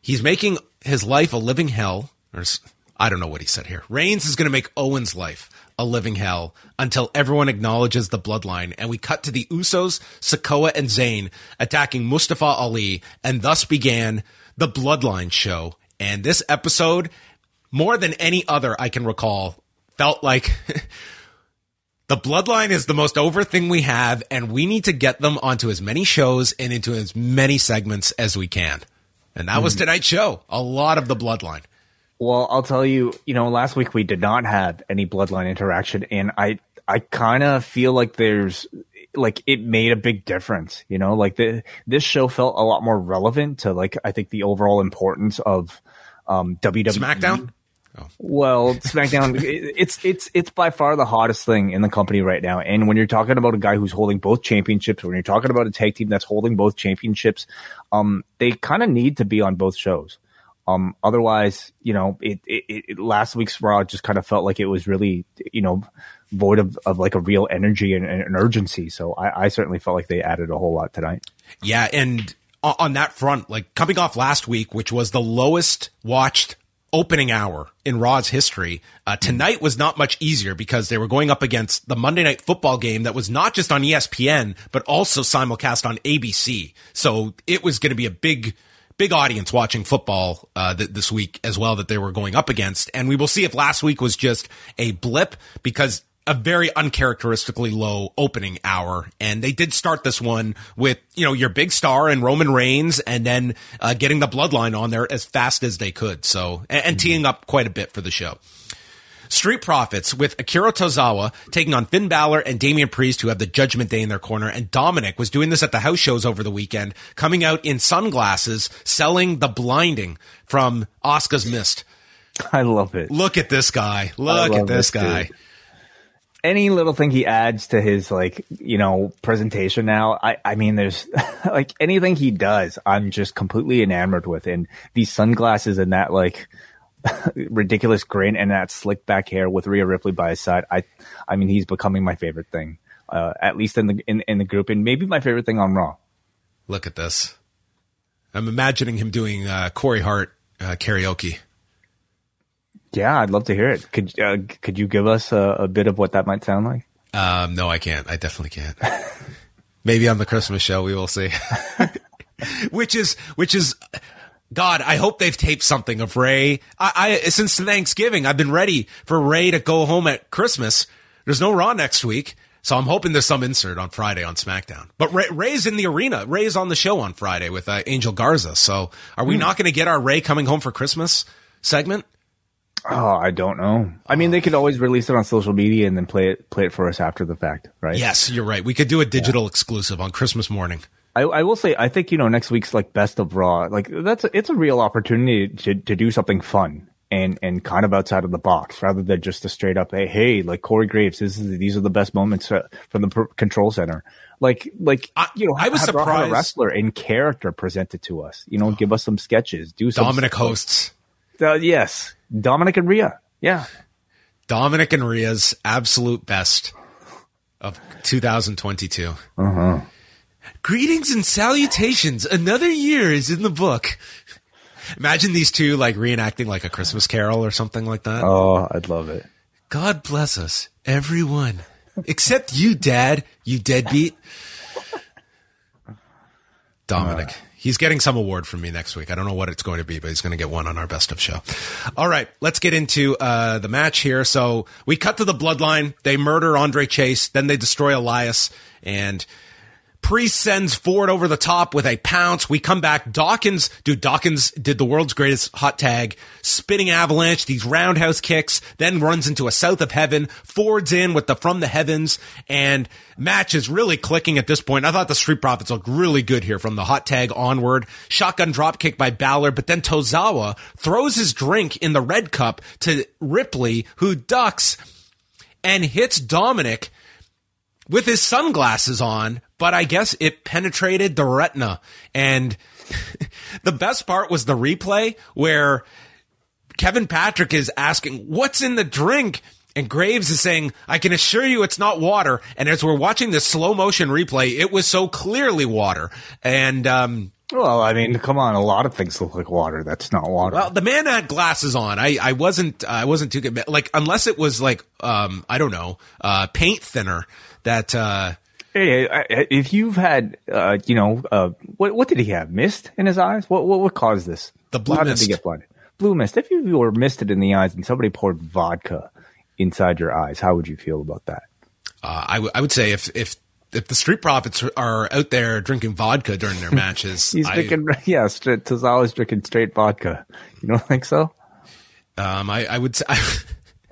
Speaker 2: he's making his life a living hell. Or I don't know what he said here. Reigns is going to make Owens' life a living hell until everyone acknowledges the bloodline. And we cut to the Usos, Sikoa, and Zayn attacking Mustafa Ali, and thus began the Bloodline show. And this episode, more than any other I can recall, felt like the Bloodline is the most over thing we have, and we need to get them onto as many shows and into as many segments as we can. And that mm. was hmm. tonight's show. A lot of the Bloodline.
Speaker 3: Well, I'll tell you, you know, last week we did not have any Bloodline interaction, and I I kind of feel like there's like it made a big difference, you know, like the, this show felt a lot more relevant to like, I think the overall importance of, um, WWE.
Speaker 2: SmackDown?
Speaker 3: Oh. Well, SmackDown, it's, it's, it's by far the hottest thing in the company right now. And when you're talking about a guy who's holding both championships, when you're talking about a tag team that's holding both championships, um, they kind of need to be on both shows. Um, otherwise, you know, it, it, it, last week's Raw just kind of felt like it was really, you know, void of, of like a real energy and, and urgency. So I, I certainly felt like they added a whole lot tonight.
Speaker 2: Yeah. And on that front, like coming off last week, which was the lowest watched opening hour in Raw's history. Uh, tonight was not much easier because they were going up against the Monday night football game that was not just on ESPN, but also simulcast on ABC. So it was going to be a big, big audience watching football uh, th- this week as well that they were going up against. And we will see if last week was just a blip because a very uncharacteristically low opening hour. And they did start this one with, you know, your big star and Roman Reigns and then uh, getting the bloodline on there as fast as they could. So, and, and teeing up quite a bit for the show. Street Profits with Akira Tozawa taking on Finn Balor and Damian Priest, who have the Judgment Day in their corner. And Dominic was doing this at the house shows over the weekend, coming out in sunglasses, selling the blinding from Asuka's Mist.
Speaker 3: I love it.
Speaker 2: Look at this guy. Look at this guy. Too
Speaker 3: any little thing he adds to his like you know presentation now i i mean there's like anything he does i'm just completely enamored with and these sunglasses and that like ridiculous grin and that slick back hair with Rhea Ripley by his side i i mean he's becoming my favorite thing uh, at least in the in, in the group and maybe my favorite thing on raw
Speaker 2: look at this i'm imagining him doing uh, corey hart uh, karaoke
Speaker 3: yeah, I'd love to hear it. Could uh, could you give us a, a, bit of what that might sound like?
Speaker 2: Um, no, I can't. I definitely can't. Maybe on the Christmas show we will see. which is which is God, I hope they've taped something of Rey. I, I since Thanksgiving, I've been ready for Rey to go home at Christmas. There's no Raw next week. So I'm hoping there's some insert on Friday on SmackDown. But Rey, Rey's in the arena. Rey's on the show on Friday with uh, Angel Garza. So are we mm. not going to get our Rey coming home for Christmas segment?
Speaker 3: Oh, I don't know. I mean, they could always release it on social media and then play it play it for us after the fact, right?
Speaker 2: Yes, you're right. We could do a digital yeah. exclusive on Christmas morning.
Speaker 3: I, I, will say, I think you know next week's like best of Raw. Like that's a, it's a real opportunity to to do something fun and and kind of outside of the box rather than just a straight up hey hey like Corey Graves. This is these are the best moments uh, from the control center. Like like
Speaker 2: I,
Speaker 3: you know,
Speaker 2: I was surprised
Speaker 3: a wrestler in character presented to us. You know, give us some sketches. Do some
Speaker 2: Dominic hosts.
Speaker 3: Uh, yes, Dominic and Rhea. Yeah,
Speaker 2: Dominic and Rhea's absolute best of 2022. Uh huh. Greetings and salutations. Another year is in the book. Imagine these two like reenacting like a Christmas carol or something like that.
Speaker 3: Oh, I'd love it.
Speaker 2: God bless us, everyone. Except you, Dad, you deadbeat. Dominic. Uh, he's getting some award from me next week. I don't know what it's going to be, but he's going to get one on our best of show. All right, let's get into uh, the match here. So we cut to the bloodline. They murder Andre Chase, then they destroy Elias, and Priest sends Ford over the top with a pounce. We come back. Dawkins, dude, Dawkins did the world's greatest hot tag, spinning avalanche, these roundhouse kicks, then runs into a south of heaven. Ford's in with the from the heavens, and match is really clicking at this point. I thought the Street Profits looked really good here from the hot tag onward. Shotgun drop kick by Balor, but then Tozawa throws his drink in the red cup to Ripley, who ducks and hits Dominic with his sunglasses on, but I guess it penetrated the retina. And the best part was the replay where Kevin Patrick is asking, what's in the drink? And Graves is saying, I can assure you it's not water. And as we're watching this slow motion replay, it was so clearly water. And, um,
Speaker 3: well, I mean, come on. A lot of things look like water. That's not water.
Speaker 2: Well, the man had glasses on. I, I wasn't, I wasn't too good. Like, unless it was like, um, I don't know, uh, paint thinner that, uh,
Speaker 3: if you've had, uh, you know, uh, what what did he have? Mist in his eyes? What what, what caused this?
Speaker 2: The blue How
Speaker 3: mist. did he get blinded? Blue mist. If you were misted in the eyes and somebody poured vodka inside your eyes, how would you feel about that?
Speaker 2: Uh, I, w- I would say if if if the Street Profits are out there drinking vodka during their matches,
Speaker 3: he's I, drinking. Yeah, straight, Tozawa's drinking straight vodka. You don't think so?
Speaker 2: Um, I, I would say.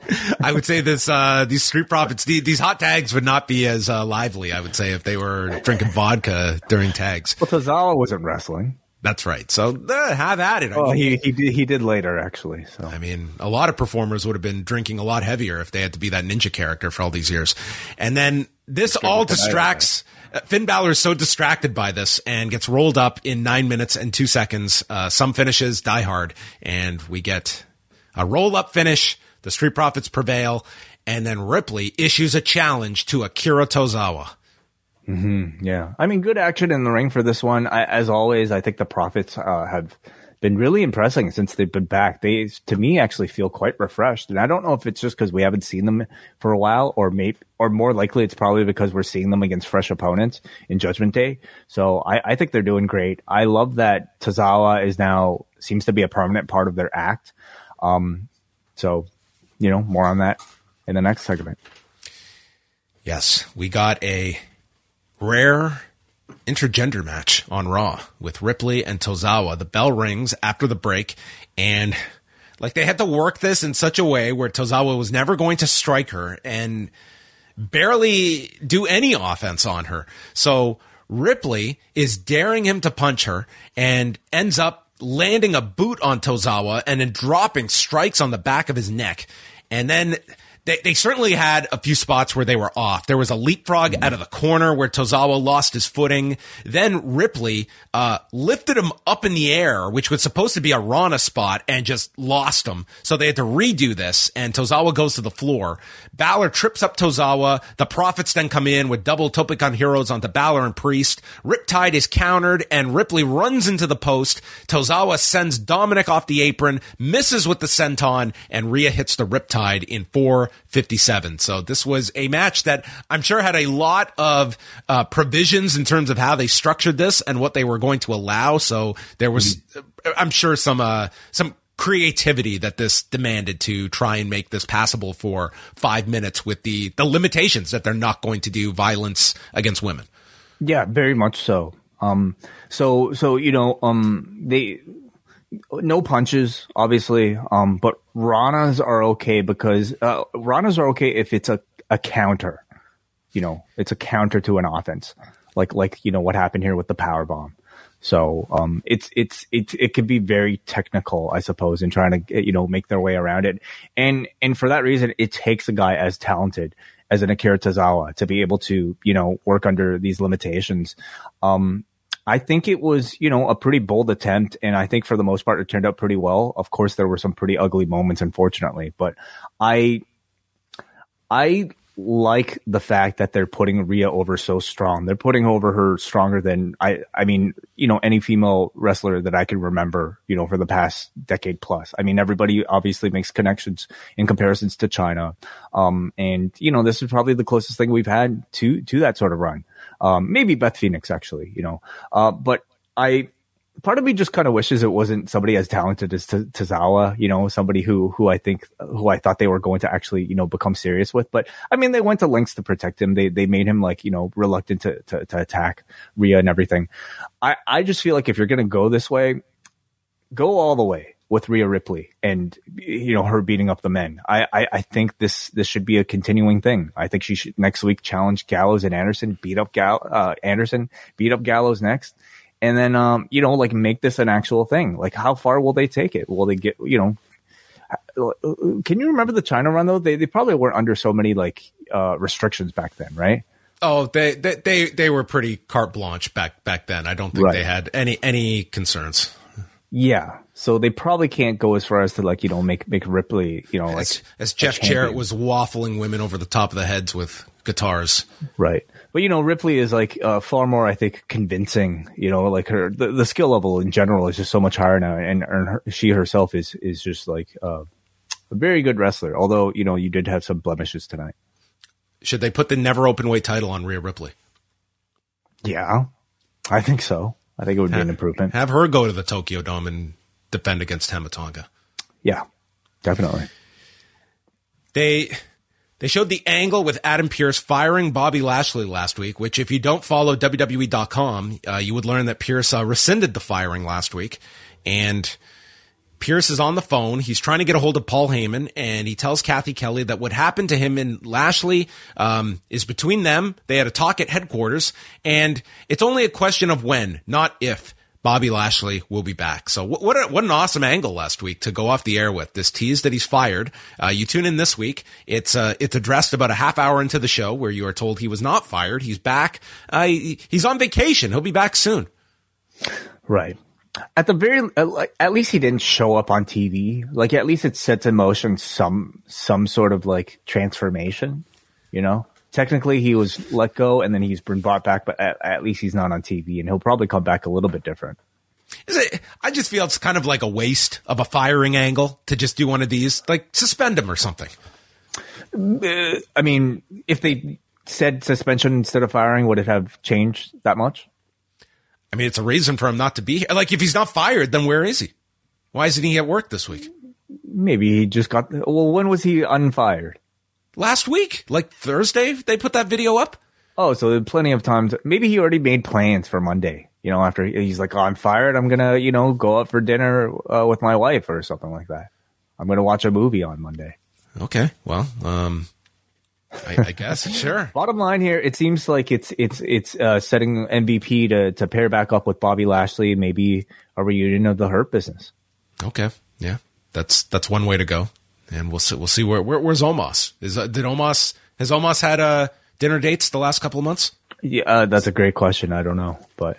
Speaker 2: I would say this, uh, these street profits, these, these, hot tags would not be as uh, lively. I would say if they were drinking vodka during tags.
Speaker 3: Well, Tozawa wasn't wrestling.
Speaker 2: That's right. So uh, have at it.
Speaker 3: I well, mean, he he did, he did later actually. So
Speaker 2: I mean, a lot of performers would have been drinking a lot heavier if they had to be that ninja character for all these years. And then this all distracts. Uh, Finn Balor is so distracted by this and gets rolled up in nine minutes and two seconds. Uh, some finishes die hard, and we get a roll up finish the Street Profits prevail, and then Ripley issues a challenge to Akira Tozawa.
Speaker 3: Mm-hmm, yeah, I mean, good action in the ring for this one. I, as always, I think the Profits uh, have been really impressing since they've been back. They, to me, actually feel quite refreshed, and I don't know if it's just because we haven't seen them for a while, or maybe, or more likely, it's probably because we're seeing them against fresh opponents in Judgment Day. So I, I think they're doing great. I love that Tozawa is now seems to be a permanent part of their act. Um, so you know, more on that in the next segment.
Speaker 2: Yes, we got a rare intergender match on Raw with Ripley and Tozawa. The bell rings after the break, and like they had to work this in such a way where Tozawa was never going to strike her and barely do any offense on her. So Ripley is daring him to punch her and ends up landing a boot on Tozawa and then dropping strikes on the back of his neck. And then they, they certainly had a few spots where they were off. There was a leapfrog out of the corner where Tozawa lost his footing. Then Ripley uh, lifted him up in the air, which was supposed to be a Rana spot, and just lost him. So they had to redo this, and Tozawa goes to the floor. Balor trips up Tozawa. The Profits then come in with double Tope Heroes onto Balor and Priest. Riptide is countered, and Ripley runs into the post. Tozawa sends Dominic off the apron, misses with the senton, and Rhea hits the Riptide in four 57. So this was a match that I'm sure had a lot of uh, provisions in terms of how they structured this and what they were going to allow. So there was, I'm sure, some uh, some creativity that this demanded to try and make this passable for five minutes with the the limitations that they're not going to do violence against women.
Speaker 3: Yeah, very much so. Um, so so you know, um, they no punches, obviously. Um, but Ranas are okay because uh, Ranas are okay if it's a, a counter. You know, it's a counter to an offense, like like you know what happened here with the power bomb. So um, it's it's it it could be very technical, I suppose, in trying to you know make their way around it, and and for that reason, it takes a guy as talented as an Akira Tozawa to be able to you know work under these limitations. Um, I think it was, you know, a pretty bold attempt. And I think for the most part, it turned out pretty well. Of course, there were some pretty ugly moments, unfortunately, but I, I like the fact that they're putting Rhea over so strong. They're putting over her stronger than I, I mean, you know, any female wrestler that I can remember, you know, for the past decade plus. I mean, everybody obviously makes connections in comparisons to Chyna. Um, and you know, this is probably the closest thing we've had to, to that sort of run. Um, maybe Beth Phoenix actually, you know, uh, but I, part of me just kind of wishes it wasn't somebody as talented as T- you know, somebody who, who I think, who I thought they were going to actually, you know, become serious with. But I mean, they went to lengths to protect him. They, they made him like, you know, reluctant to, to, to attack Rhea and everything. I, I just feel like if you're to go this way, go all the way with Rhea Ripley and you know her beating up the men. I, I, I think this this should be a continuing thing. I think she should next week challenge Gallows and Anderson, beat up Gal uh, Anderson, beat up Gallows next, and then um you know like make this an actual thing. Like how far will they take it? Will they get you know? Can you remember the Chyna run though? They they probably weren't under so many like uh, restrictions back then, right?
Speaker 2: Oh, they, they they they were pretty carte blanche back back then. I don't think right. they had any any concerns.
Speaker 3: Yeah, so they probably can't go as far as to like you know make make Ripley you know like
Speaker 2: as, as Jeff Jarrett was waffling women over the top of the heads with guitars.
Speaker 3: Right, but you know Ripley is like uh, far more I think convincing. You know, like her the, the skill level in general is just so much higher now, and, and her, she herself is is just like uh, a very good wrestler. Although you know you did have some blemishes tonight.
Speaker 2: Should they put the never open weight title on Rhea Ripley?
Speaker 3: Yeah, I think so. I think it would
Speaker 2: have,
Speaker 3: be an improvement.
Speaker 2: Have her go to the Tokyo Dome and defend against Tama Tonga.
Speaker 3: Yeah, definitely.
Speaker 2: They they showed the angle with Adam Pearce firing Bobby Lashley last week, which if you don't follow WWE.com, uh, you would learn that Pearce uh, rescinded the firing last week. And Pearce is on the phone. He's trying to get a hold of Paul Heyman, and he tells Cathy Kelley that what happened to him and Lashley um, is between them. They had a talk at headquarters, and it's only a question of when, not if. Bobby Lashley will be back. So what what, a, what an awesome angle last week to go off the air with this tease that he's fired. Uh, you tune in this week. It's uh, it's addressed about a half hour into the show where you are told he was not fired. He's back. Uh, he's on vacation. He'll be back soon.
Speaker 3: Right at the very at least he didn't show up on TV. Like at least it sets in motion some some sort of like transformation. You know, technically he was let go and then he's been brought back, but at, at least he's not on TV, and he'll probably come back a little bit different.
Speaker 2: It, I just feel it's kind of like a waste of a firing angle to just do one of these, like suspend him or something.
Speaker 3: Uh, I mean, if they said suspension instead of firing, would it have changed that much?
Speaker 2: I mean, it's a reason for him not to be here. Like, if he's not fired, then where is he? Why isn't he at work this week?
Speaker 3: Maybe he just got. Well, when was he unfired?
Speaker 2: Last week, like Thursday, they put that video up.
Speaker 3: Oh, so there's plenty of time. To, maybe he already made plans for Monday. You know, after he's like, "Oh, I'm fired. I'm gonna, you know, go out for dinner uh, with my wife or something like that. I'm gonna watch a movie on Monday."
Speaker 2: Okay, well, um, I, I guess sure.
Speaker 3: Bottom line here, it seems like it's it's it's uh, setting MVP to to pair back up with Bobby Lashley, maybe a reunion of the Hurt Business.
Speaker 2: Okay, yeah, that's that's one way to go, and we'll see we'll see where, where where's Omos is uh, did Omos has Omos had uh dinner dates the last couple of months?
Speaker 3: Yeah, uh, that's a great question. I don't know, but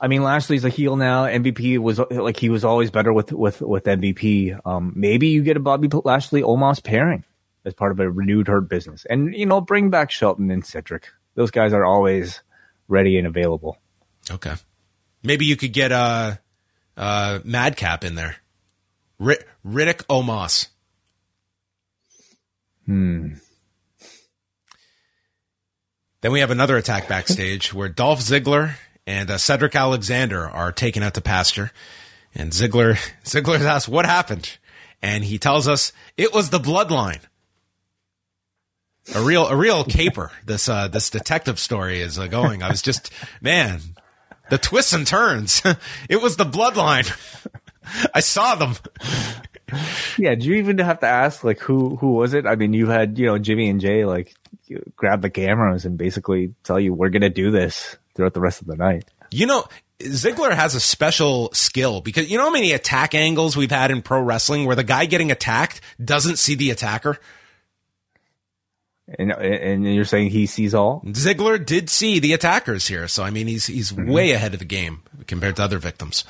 Speaker 3: I mean Lashley's a heel now. MVP was like he was always better with with with MVP. Um, maybe you get a Bobby Lashley Omos pairing as part of a renewed hurt business. And, you know, bring back Shelton and Cedric. Those guys are always ready and available.
Speaker 2: Okay. Maybe you could get uh, uh, Madcap in there. Riddick Omos.
Speaker 3: Hmm.
Speaker 2: Then we have another attack backstage where Dolph Ziggler and uh, Cedric Alexander are taken out to pasture. And Ziggler, Ziggler asks, what happened? And he tells us it was the bloodline a real a real caper. This uh, this detective story is uh, going. I was just man, the twists and turns. it was the bloodline. I saw them.
Speaker 3: Yeah, do you even have to ask like who who was it? I mean, you had you know Jimmy and Jay like grab the cameras and basically tell you we're gonna do this throughout the rest of the night.
Speaker 2: You know, Ziggler has a special skill because you know how many attack angles we've had in pro wrestling where the guy getting attacked doesn't see the attacker.
Speaker 3: And and you're saying he sees all?
Speaker 2: Ziggler did see the attackers here, so I mean he's he's mm-hmm. way ahead of the game compared to other victims.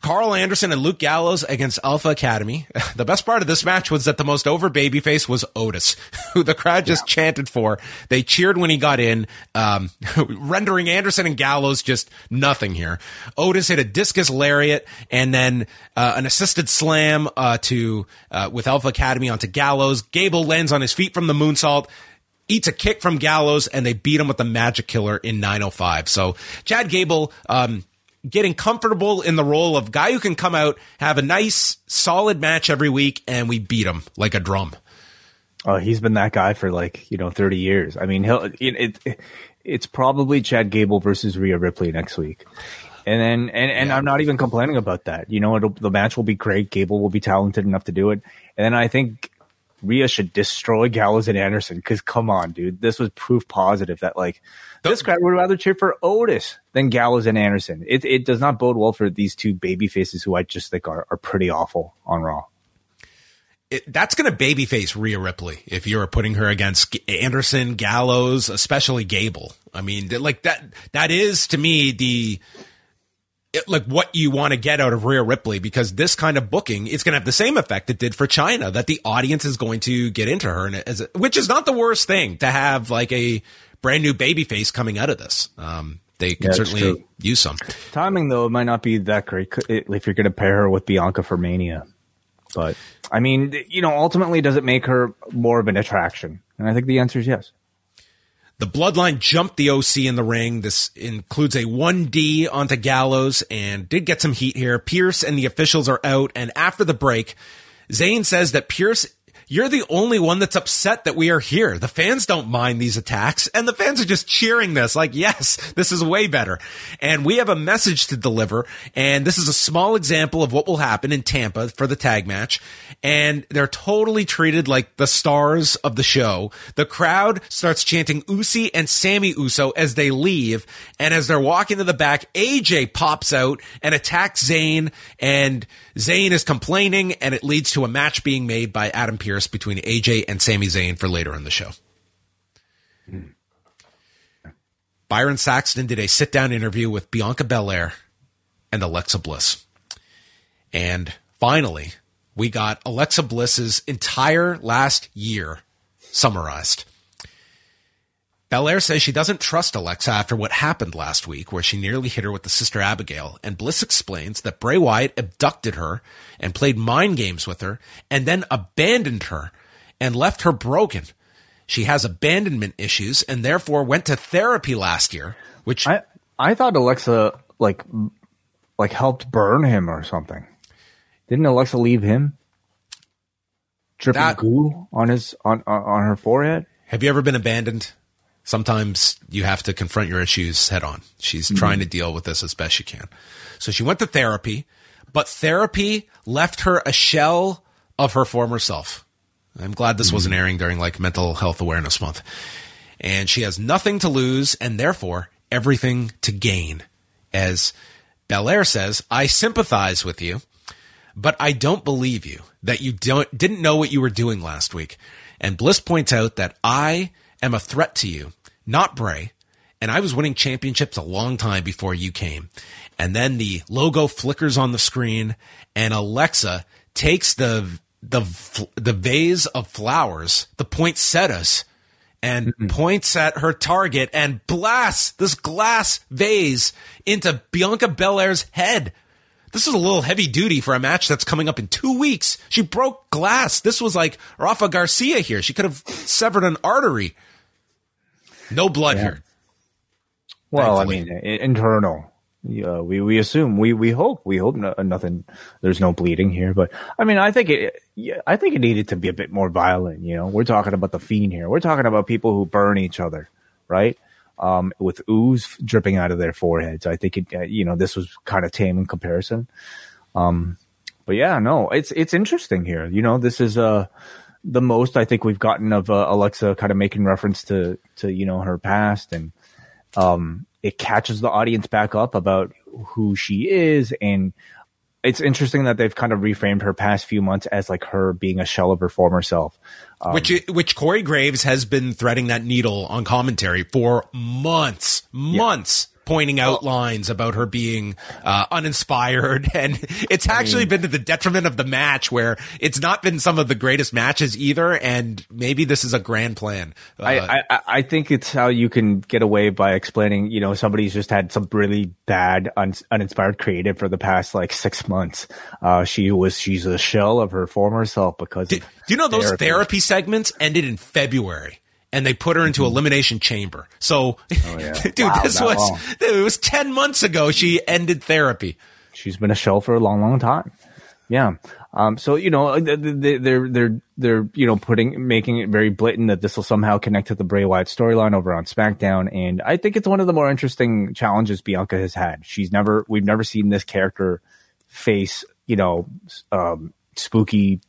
Speaker 2: Karl Anderson and Luke Gallows against Alpha Academy. The best part of this match was that the most over babyface was Otis, who the crowd just yeah. chanted for. They cheered when he got in, um, rendering Anderson and Gallows just nothing here. Otis hit a discus lariat and then uh, an assisted slam uh, to uh, with Alpha Academy onto Gallows. Gable lands on his feet from the moonsault eats a kick from Gallows, and they beat him with the Magic Killer in 905. So Chad Gable, um, getting comfortable in the role of guy who can come out, have a nice, solid match every week, and we beat him like a drum.
Speaker 3: Oh, he's been that guy for like you know thirty years. I mean, he'll it, it it's probably Chad Gable versus Rhea Ripley next week. And then, and, and yeah. I'm not even complaining about that. You know, the match will be great. Gable will be talented enough to do it. And then I think Rhea should destroy Gallows and Anderson because come on, dude, this was proof positive that like this crowd would rather cheer for Otis than Gallows and Anderson. It it does not bode well for these two baby faces who I just think are, are pretty awful on Raw.
Speaker 2: It, that's going to babyface Rhea Ripley if you're putting her against Anderson, Gallows, especially Gable. I mean, like that, that is to me the, it, like what you want to get out of Rhea Ripley because this kind of booking it's going to have the same effect it did for Chyna that the audience is going to get into her and as which is not the worst thing to have like a brand new baby face coming out of this. Um, they can yeah, certainly use some
Speaker 3: timing, though. It might not be that great if you're going to pair her with Bianca for Mania. But I mean, you know, ultimately, does it make her more of an attraction? And I think the answer is yes.
Speaker 2: The bloodline jumped the OC in the ring. This includes a 1D onto Gallows and did get some heat here. Pearce and the officials are out. And after the break, Zayn says that Pearce you're the only one that's upset that we are here. The fans don't mind these attacks and the fans are just cheering this like, yes, this is way better. And we have a message to deliver. And this is a small example of what will happen in Tampa for the tag match. And they're totally treated like the stars of the show. The crowd starts chanting Usi and Sami Uso as they leave. And as they're walking to the back, AJ pops out and attacks Zayn and Zayn is complaining and it leads to a match being made by Adam Pearce between AJ and Sami Zayn for later in the show. Byron Saxton did a sit down interview with Bianca Belair and Alexa Bliss. And finally, we got Alexa Bliss's entire last year summarized. Belair says she doesn't trust Alexa after what happened last week, where she nearly hit her with the sister Abigail, and Bliss explains that Bray Wyatt abducted her and played mind games with her, and then abandoned her and left her broken. She has abandonment issues and therefore went to therapy last year, which
Speaker 3: I I thought Alexa like like helped burn him or something. Didn't Alexa leave him dripping that, goo on his on on her forehead?
Speaker 2: Have you ever been abandoned? Sometimes you have to confront your issues head on. She's mm-hmm. trying to deal with this as best she can. So she went to therapy, but therapy left her a shell of her former self. I'm glad this mm-hmm. wasn't airing during like mental health awareness month. And she has nothing to lose and therefore everything to gain. As Belair says, I sympathize with you, but I don't believe you that you don't, didn't know what you were doing last week. And Bliss points out that I am a threat to you, not Bray. And I was winning championships a long time before you came. And then the logo flickers on the screen and Alexa takes the, the, the vase of flowers, the poinsettias, and mm-hmm. points at her target and blasts this glass vase into Bianca Belair's head. This is a little heavy duty for a match that's coming up in two weeks. She broke glass. This was like Rafa Garcia here. She could have severed an artery. No blood yeah. here.
Speaker 3: Well, Thankfully. I mean, internal. Yeah, we we assume we we hope we hope no, nothing. There's no bleeding here, but I mean, I think it. Yeah, I think it needed to be a bit more violent. You know, we're talking about the fiend here. We're talking about people who burn each other, right? Um, with ooze dripping out of their foreheads. I think it. Uh, you know, this was kind of tame in comparison. Um, but yeah, no, it's it's interesting here. You know, this is uh the most I think we've gotten of uh, Alexa kind of making reference to to you know her past, and um, it catches the audience back up about who she is, and it's interesting that they've kind of reframed her past few months as like her being a shell of her former self.
Speaker 2: Um, which which Corey Graves has been threading that needle on commentary for months, months pointing out lines about her being uh, uninspired, and it's actually I mean, been to the detriment of the match, where it's not been some of the greatest matches either. And maybe this is a grand plan.
Speaker 3: Uh, I, I, I think it's how you can get away by explaining. You know, somebody's just had some really bad, un, uninspired creative for the past like six months. Uh, she was she's a shell of her former self because.
Speaker 2: Do, do you know those therapy. therapy segments ended in February? And they put her into mm-hmm. elimination chamber. So, oh, yeah. dude, wow, this was dude, it was ten months ago. She ended therapy.
Speaker 3: She's been a shell for a long, long time. Yeah. Um, so you know they're they're they're you know putting making it very blatant that this will somehow connect to the Bray Wyatt storyline over on SmackDown, and I think it's one of the more interesting challenges Bianca has had. She's never we've never seen this character face you know um, spooky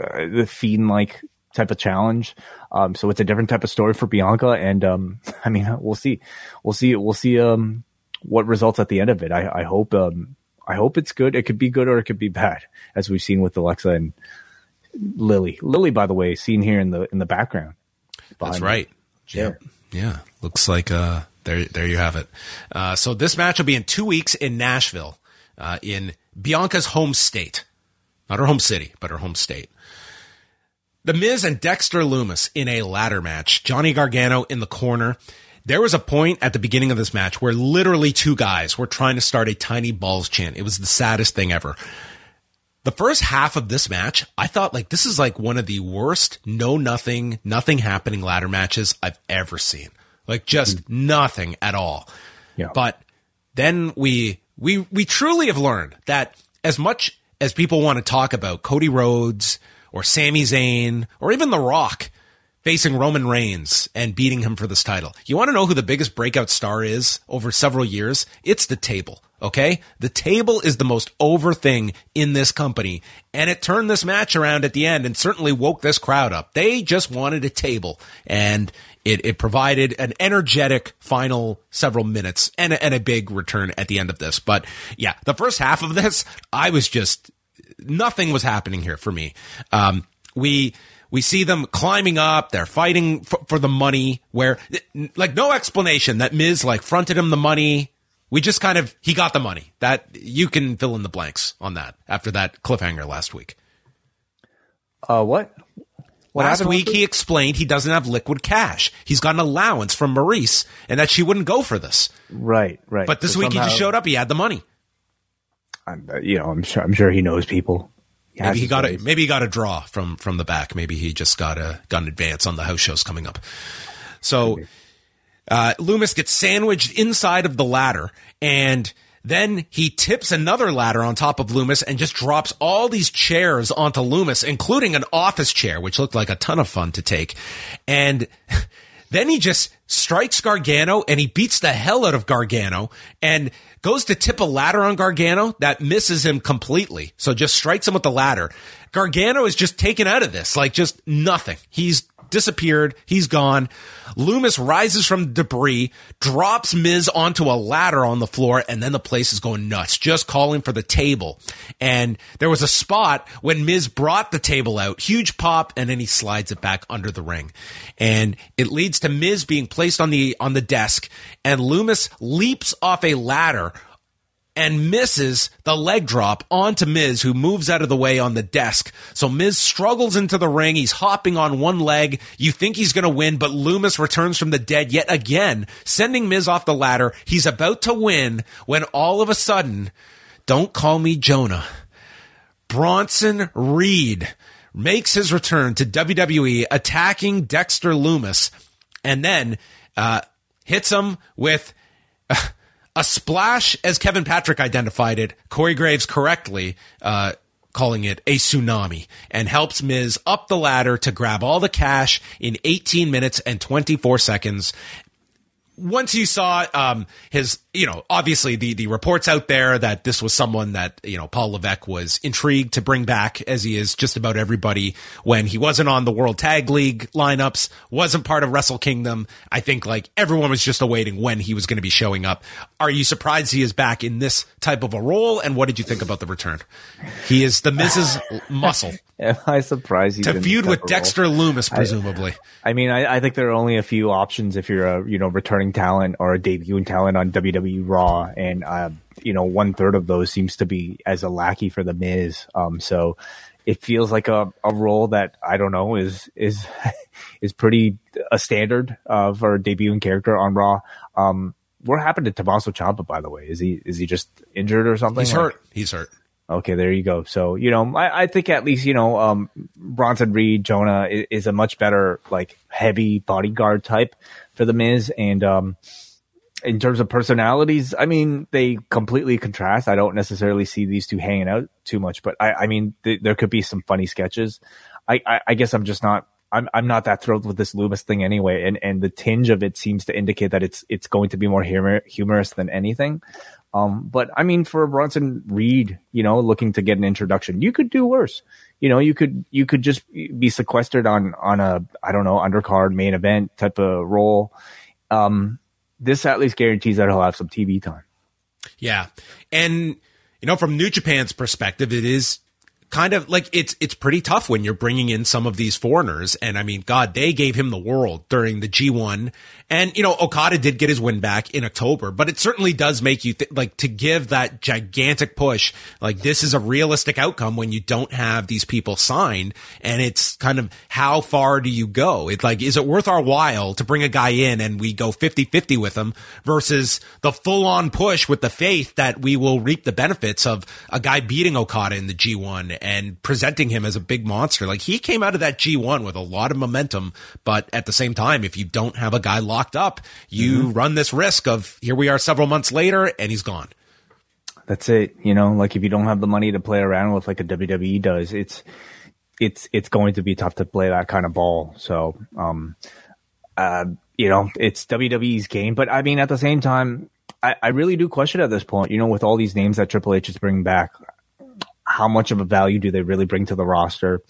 Speaker 3: uh, the fiend like type of challenge. Um, so it's a different type of story for Bianca, and um, I mean, we'll see, we'll see, we'll see um, what results at the end of it. I, I hope, um, I hope it's good. It could be good or it could be bad, as we've seen with Alexa and Lily. Lily, by the way, seen here in the in the background.
Speaker 2: That's right. Yeah, yeah. Looks like uh, there, there you have it. Uh, so this match will be in two weeks in Nashville, uh, in Bianca's home state, not her home city, but her home state. The Miz and Dexter Lumis in a ladder match. Johnny Gargano in the corner. There was a point at the beginning of this match where literally two guys were trying to start a tiny balls chant. It was the saddest thing ever. The first half of this match, I thought like this is like one of the worst no nothing, nothing happening ladder matches I've ever seen. Like just mm. nothing at all. Yeah. But then we we we truly have learned that as much as people want to talk about Cody Rhodes, or Sami Zayn or even The Rock facing Roman Reigns and beating him for this title. You want to know who the biggest breakout star is over several years? It's the table. Okay. The table is the most over thing in this company. And it turned this match around at the end and certainly woke this crowd up. They just wanted a table and it, it provided an energetic final several minutes and a, and a big return at the end of this. But yeah, the first half of this, I was just nothing was happening here for me. Um, we we see them climbing up. They're fighting for, for, the money. Where like no explanation that Miz like fronted him the money. We just kind of he got the money. That you can fill in the blanks on that after that cliffhanger last week.
Speaker 3: Uh, what?
Speaker 2: What Last week he explained he doesn't have liquid cash. He's got an allowance from Maryse and that she wouldn't go for this.
Speaker 3: Right, right.
Speaker 2: But this so week somehow, he just showed up. He had the money.
Speaker 3: I'm, uh, you know, I'm sure, I'm sure he knows people.
Speaker 2: He maybe he got a maybe he got a draw from from the back. Maybe he just got a got an advance on the house shows coming up. So uh, Lumis gets sandwiched inside of the ladder, and then he tips another ladder on top of Lumis and just drops all these chairs onto Lumis, including an office chair, which looked like a ton of fun to take. And then he just strikes Gargano and he beats the hell out of Gargano and goes to tip a ladder on Gargano that misses him completely. So just strikes him with the ladder. Gargano is just taken out of this, like just nothing. He's disappeared. He's gone. Lumis rises from debris, drops Miz onto a ladder on the floor, and then the place is going nuts, just calling for the table. And there was a spot when Miz brought the table out, huge pop, and then he slides it back under the ring. And it leads to Miz being placed on the on the desk, and Lumis leaps off a ladder and misses the leg drop onto Miz, who moves out of the way on the desk. So Miz struggles into the ring. He's hopping on one leg. You think he's going to win, but Lumis returns from the dead yet again, sending Miz off the ladder. He's about to win when all of a sudden, don't call me Jonah. Bronson Reed makes his return to WWE, attacking Dexter Lumis, and then uh, hits him with. Uh, a splash, as Kevin Patrick identified it, Corey Graves correctly, uh, calling it a tsunami and helps Miz up the ladder to grab all the cash in 18 minutes and 24 seconds. Once you saw um, his you know, obviously the, the reports out there that this was someone that, you know, Paul Levesque was intrigued to bring back as he is just about everybody when he wasn't on the World Tag League lineups, wasn't part of Wrestle Kingdom. I think like everyone was just awaiting when he was going to be showing up. Are you surprised he is back in this type of a role? And what did you think about the return? He is the Mrs. Muscle.
Speaker 3: Am I surprised
Speaker 2: to feud with
Speaker 3: of role?
Speaker 2: Dexter Lumis, presumably.
Speaker 3: I mean, I, I think there are only a few options if you're a you know returning talent or a debuting talent on WWE Raw, and uh, you know one third of those seems to be as a lackey for the Miz. Um, so it feels like a, a role that I don't know is is is pretty a standard uh, for a debuting character on Raw. Um, what happened to Tommaso Ciampa, by the way? Is he is he just injured or something?
Speaker 2: He's
Speaker 3: Like-
Speaker 2: hurt. He's hurt.
Speaker 3: Okay, there you go. So, you know, I, I think at least, you know, um, Bronson Reed, Jonah is, is a much better, like, heavy bodyguard type for the Miz. And, um, in terms of personalities, I mean, they completely contrast. I don't necessarily see these two hanging out too much, but I, I mean, th- there could be some funny sketches. I, I, I guess I'm just not, I'm, I'm not that thrilled with this Lumis thing anyway. And, and the tinge of it seems to indicate that it's, it's going to be more humor, humorous than anything. Um, but I mean, for Bronson Reed, you know, looking to get an introduction, you could do worse. You know, you could you could just be sequestered on on a I don't know undercard main event type of role. Um, this at least guarantees that he'll have some TV time.
Speaker 2: Yeah. And, you know, from New Japan's perspective, it is kind of like it's it's pretty tough when you're bringing in some of these foreigners and I mean god they gave him the world during the G1 and you know Okada did get his win back in October but it certainly does make you th- like to give that gigantic push like this is a realistic outcome when you don't have these people signed and it's kind of how far do you go It's like is it worth our while to bring a guy in and we go 50-50 with him versus the full on push with the faith that we will reap the benefits of a guy beating Okada in the G1 and presenting him as a big monster. Like he came out of that G1 with a lot of momentum, but at the same time, if you don't have a guy locked up, you run this risk of here we are several months later and he's gone.
Speaker 3: That's it. You know, like if you don't have the money to play around with like a WWE does, it's it's it's going to be tough to play that kind of ball. So, um, uh, you know, it's WWE's game. But I mean, at the same time, I, I really do question at this point. You know, with all these names that Triple H is bringing back, how much of a value do they really bring to the roster?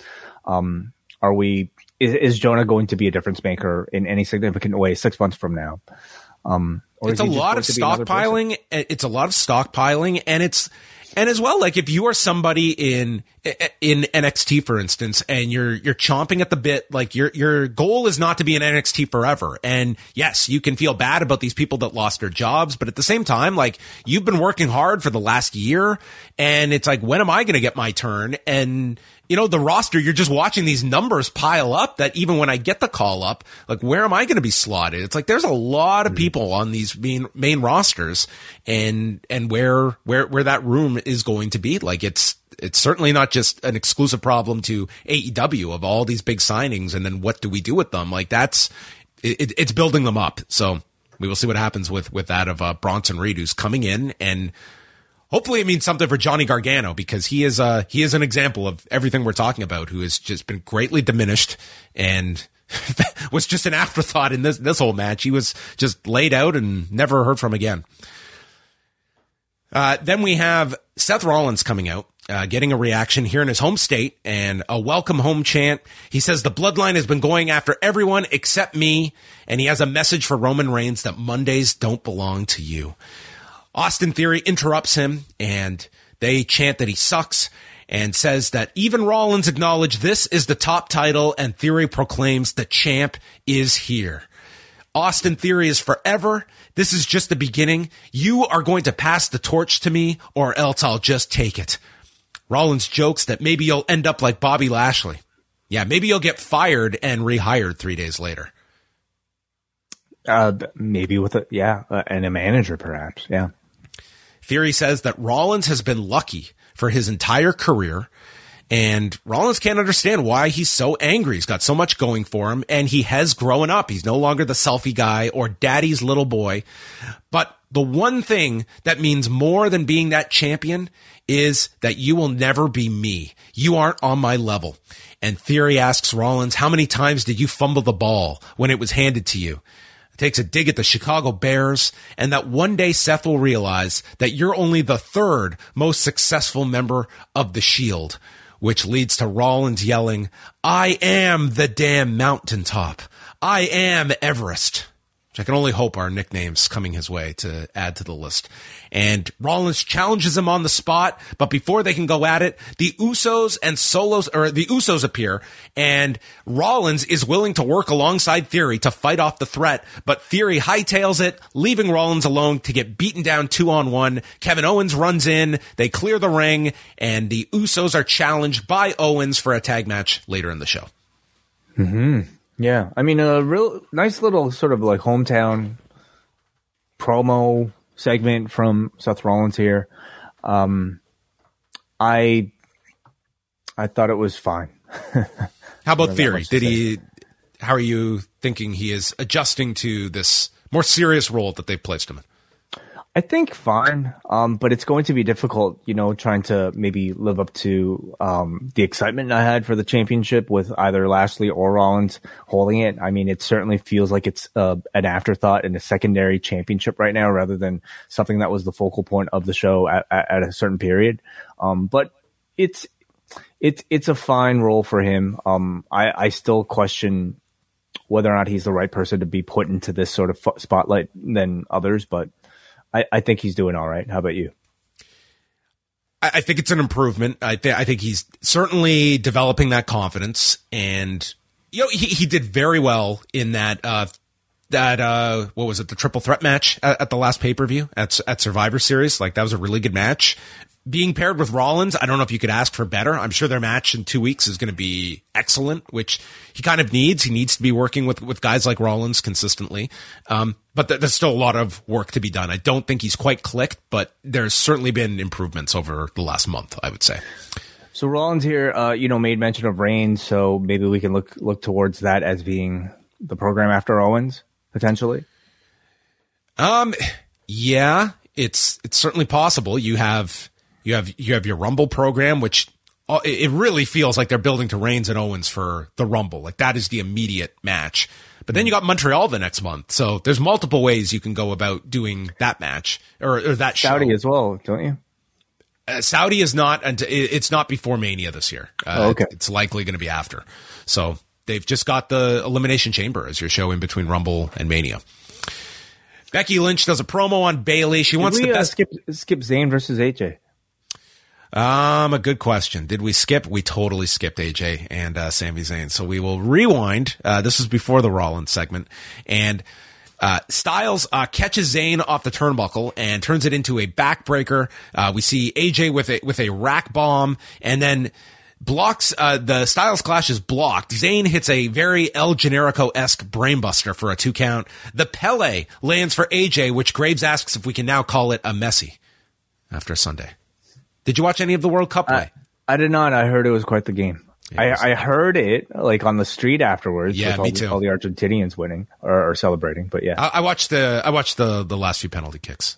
Speaker 3: Um, are we is, is Jonah going to be a difference maker in any significant way six months from now? Um, or
Speaker 2: it's a lot of
Speaker 3: to be another person?
Speaker 2: stockpiling. It's a lot of stockpiling, and it's and as well, like if you are somebody in in NXT, for instance, and you're you're chomping at the bit, like your your goal is not to be in NXT forever. And yes, you can feel bad about these people that lost their jobs, but at the same time, like you've been working hard for the last year, and it's like when am I going to get my turn? And you know, the roster, you're just watching these numbers pile up that even when I get the call up, like, where am I going to be slotted? It's like, there's a lot of hmm. people on these main, main rosters and, and where, where, where that room is going to be. Like, it's, it's certainly not just an exclusive problem to AEW of all these big signings. And then what do we do with them? Like, that's, it, it's building them up. So we will see what happens with, with that of, uh, Bronson Reed, who's coming in and, Hopefully it means something for Johnny Gargano because he is uh he is an example of everything we're talking about who has just been greatly diminished and was just an afterthought in this this whole match. He was just laid out and never heard from again. Uh, then we have Seth Rollins coming out, uh, getting a reaction here in his home state and a welcome home chant. He says the bloodline has been going after everyone except me, and he has a message for Roman Reigns that Mondays don't belong to you. Austin Theory interrupts him and they chant that he sucks and says that even Rollins acknowledged this is the top title and Theory proclaims the champ is here. Austin Theory is forever. This is just the beginning. You are going to pass the torch to me or else I'll just take it. Rollins jokes that maybe you'll end up like Bobby Lashley. Yeah, maybe you'll get fired and rehired three days later.
Speaker 3: Uh, maybe with a yeah, uh, and a manager perhaps. Yeah.
Speaker 2: Theory says that Rollins has been lucky for his entire career. And Rollins can't understand why he's so angry. He's got so much going for him and he has grown up. He's no longer the selfie guy or daddy's little boy. But the one thing that means more than being that champion is that you will never be me. You aren't on my level. And Theory asks Rollins, how many times did you fumble the ball when it was handed to you? takes a dig at the Chicago Bears, and that one day Seth will realize that you're only the third most successful member of the Shield, which leads to Rollins yelling, I am the damn mountaintop. I am Everest. I can only hope are nicknames coming his way to add to the list. And Rollins challenges him on the spot, but before they can go at it, the Usos and Solos, or the Usos appear, and Rollins is willing to work alongside Theory to fight off the threat, but Theory hightails it, leaving Rollins alone to get beaten down two on one. Kevin Owens runs in, they clear the ring, and the Usos are challenged by Owens for a tag match later in the show.
Speaker 3: Hmm. Yeah, I mean, a real nice little sort of like hometown promo segment from Seth Rollins here. Um, I I thought it was fine.
Speaker 2: how about Theory? Did he? How are you thinking he is adjusting to this more serious role that they've placed him in?
Speaker 3: I think fine, um, but it's going to be difficult, you know, trying to maybe live up to um, the excitement I had for the championship with either Lashley or Rollins holding it. I mean, it certainly feels like it's uh, an afterthought in a secondary championship right now, rather than something that was the focal point of the show at, at, at a certain period. Um, but it's it's it's a fine role for him. Um, I, I still question whether or not he's the right person to be put into this sort of spotlight than others, but I, I think he's doing all right. How about you?
Speaker 2: I, think it's an improvement. I, I think he's certainly developing that confidence, and you know he, he did very well in that uh, that uh, what was it the triple threat match at, at the last pay per view at at Survivor Series. Like that was a really good match being paired with Rollins, I don't know if you could ask for better. I'm sure their match in two weeks is going to be excellent, which he kind of needs. He needs to be working with, with guys like Rollins consistently. Um, but th- there's still a lot of work to be done. I don't think he's quite clicked, but there's certainly been improvements over the last month, I would say.
Speaker 3: So Rollins here, uh, you know, made mention of Reigns, so maybe we can look look towards that as being the program after Owens potentially.
Speaker 2: Um, yeah, it's it's certainly possible. You have you have you have your Rumble program, which uh, it really feels like they're building to Reigns and Owens for the Rumble. Like that is the immediate match. But then you got Montreal the next month, so there's multiple ways you can go about doing that match or, or that
Speaker 3: show. Saudi as well, don't you?
Speaker 2: Uh, Saudi is not, and it's not before Mania this year. Uh, oh, okay, it's likely going to be after. So they've just got the Elimination Chamber as your show in between Rumble and Mania. Becky Lynch does a promo on Bayley. She wants
Speaker 3: we,
Speaker 2: the uh,
Speaker 3: skip, skip Zayn versus AJ.
Speaker 2: Um, a good question. Did we skip? We totally skipped AJ and uh, Sami Zayn. So we will rewind. Uh, this was before the Rollins segment, and uh, Styles uh, catches Zayn off the turnbuckle and turns it into a backbreaker. Uh, we see AJ with a with a rack bomb, and then blocks uh, the Styles Clash is blocked. Zayn hits a very El Generico esque brainbuster for a two count. The Pele lands for AJ, which Graves asks if we can now call it a Messi after Sunday. Did you watch any of the World Cup play?
Speaker 3: I, I did not. I heard it was quite the game. I, I, heard it like on the street afterwards.
Speaker 2: Yeah,
Speaker 3: me
Speaker 2: all,
Speaker 3: too. All the Argentinians winning or, or celebrating, but yeah,
Speaker 2: I, I, watched the I watched the the last few penalty kicks.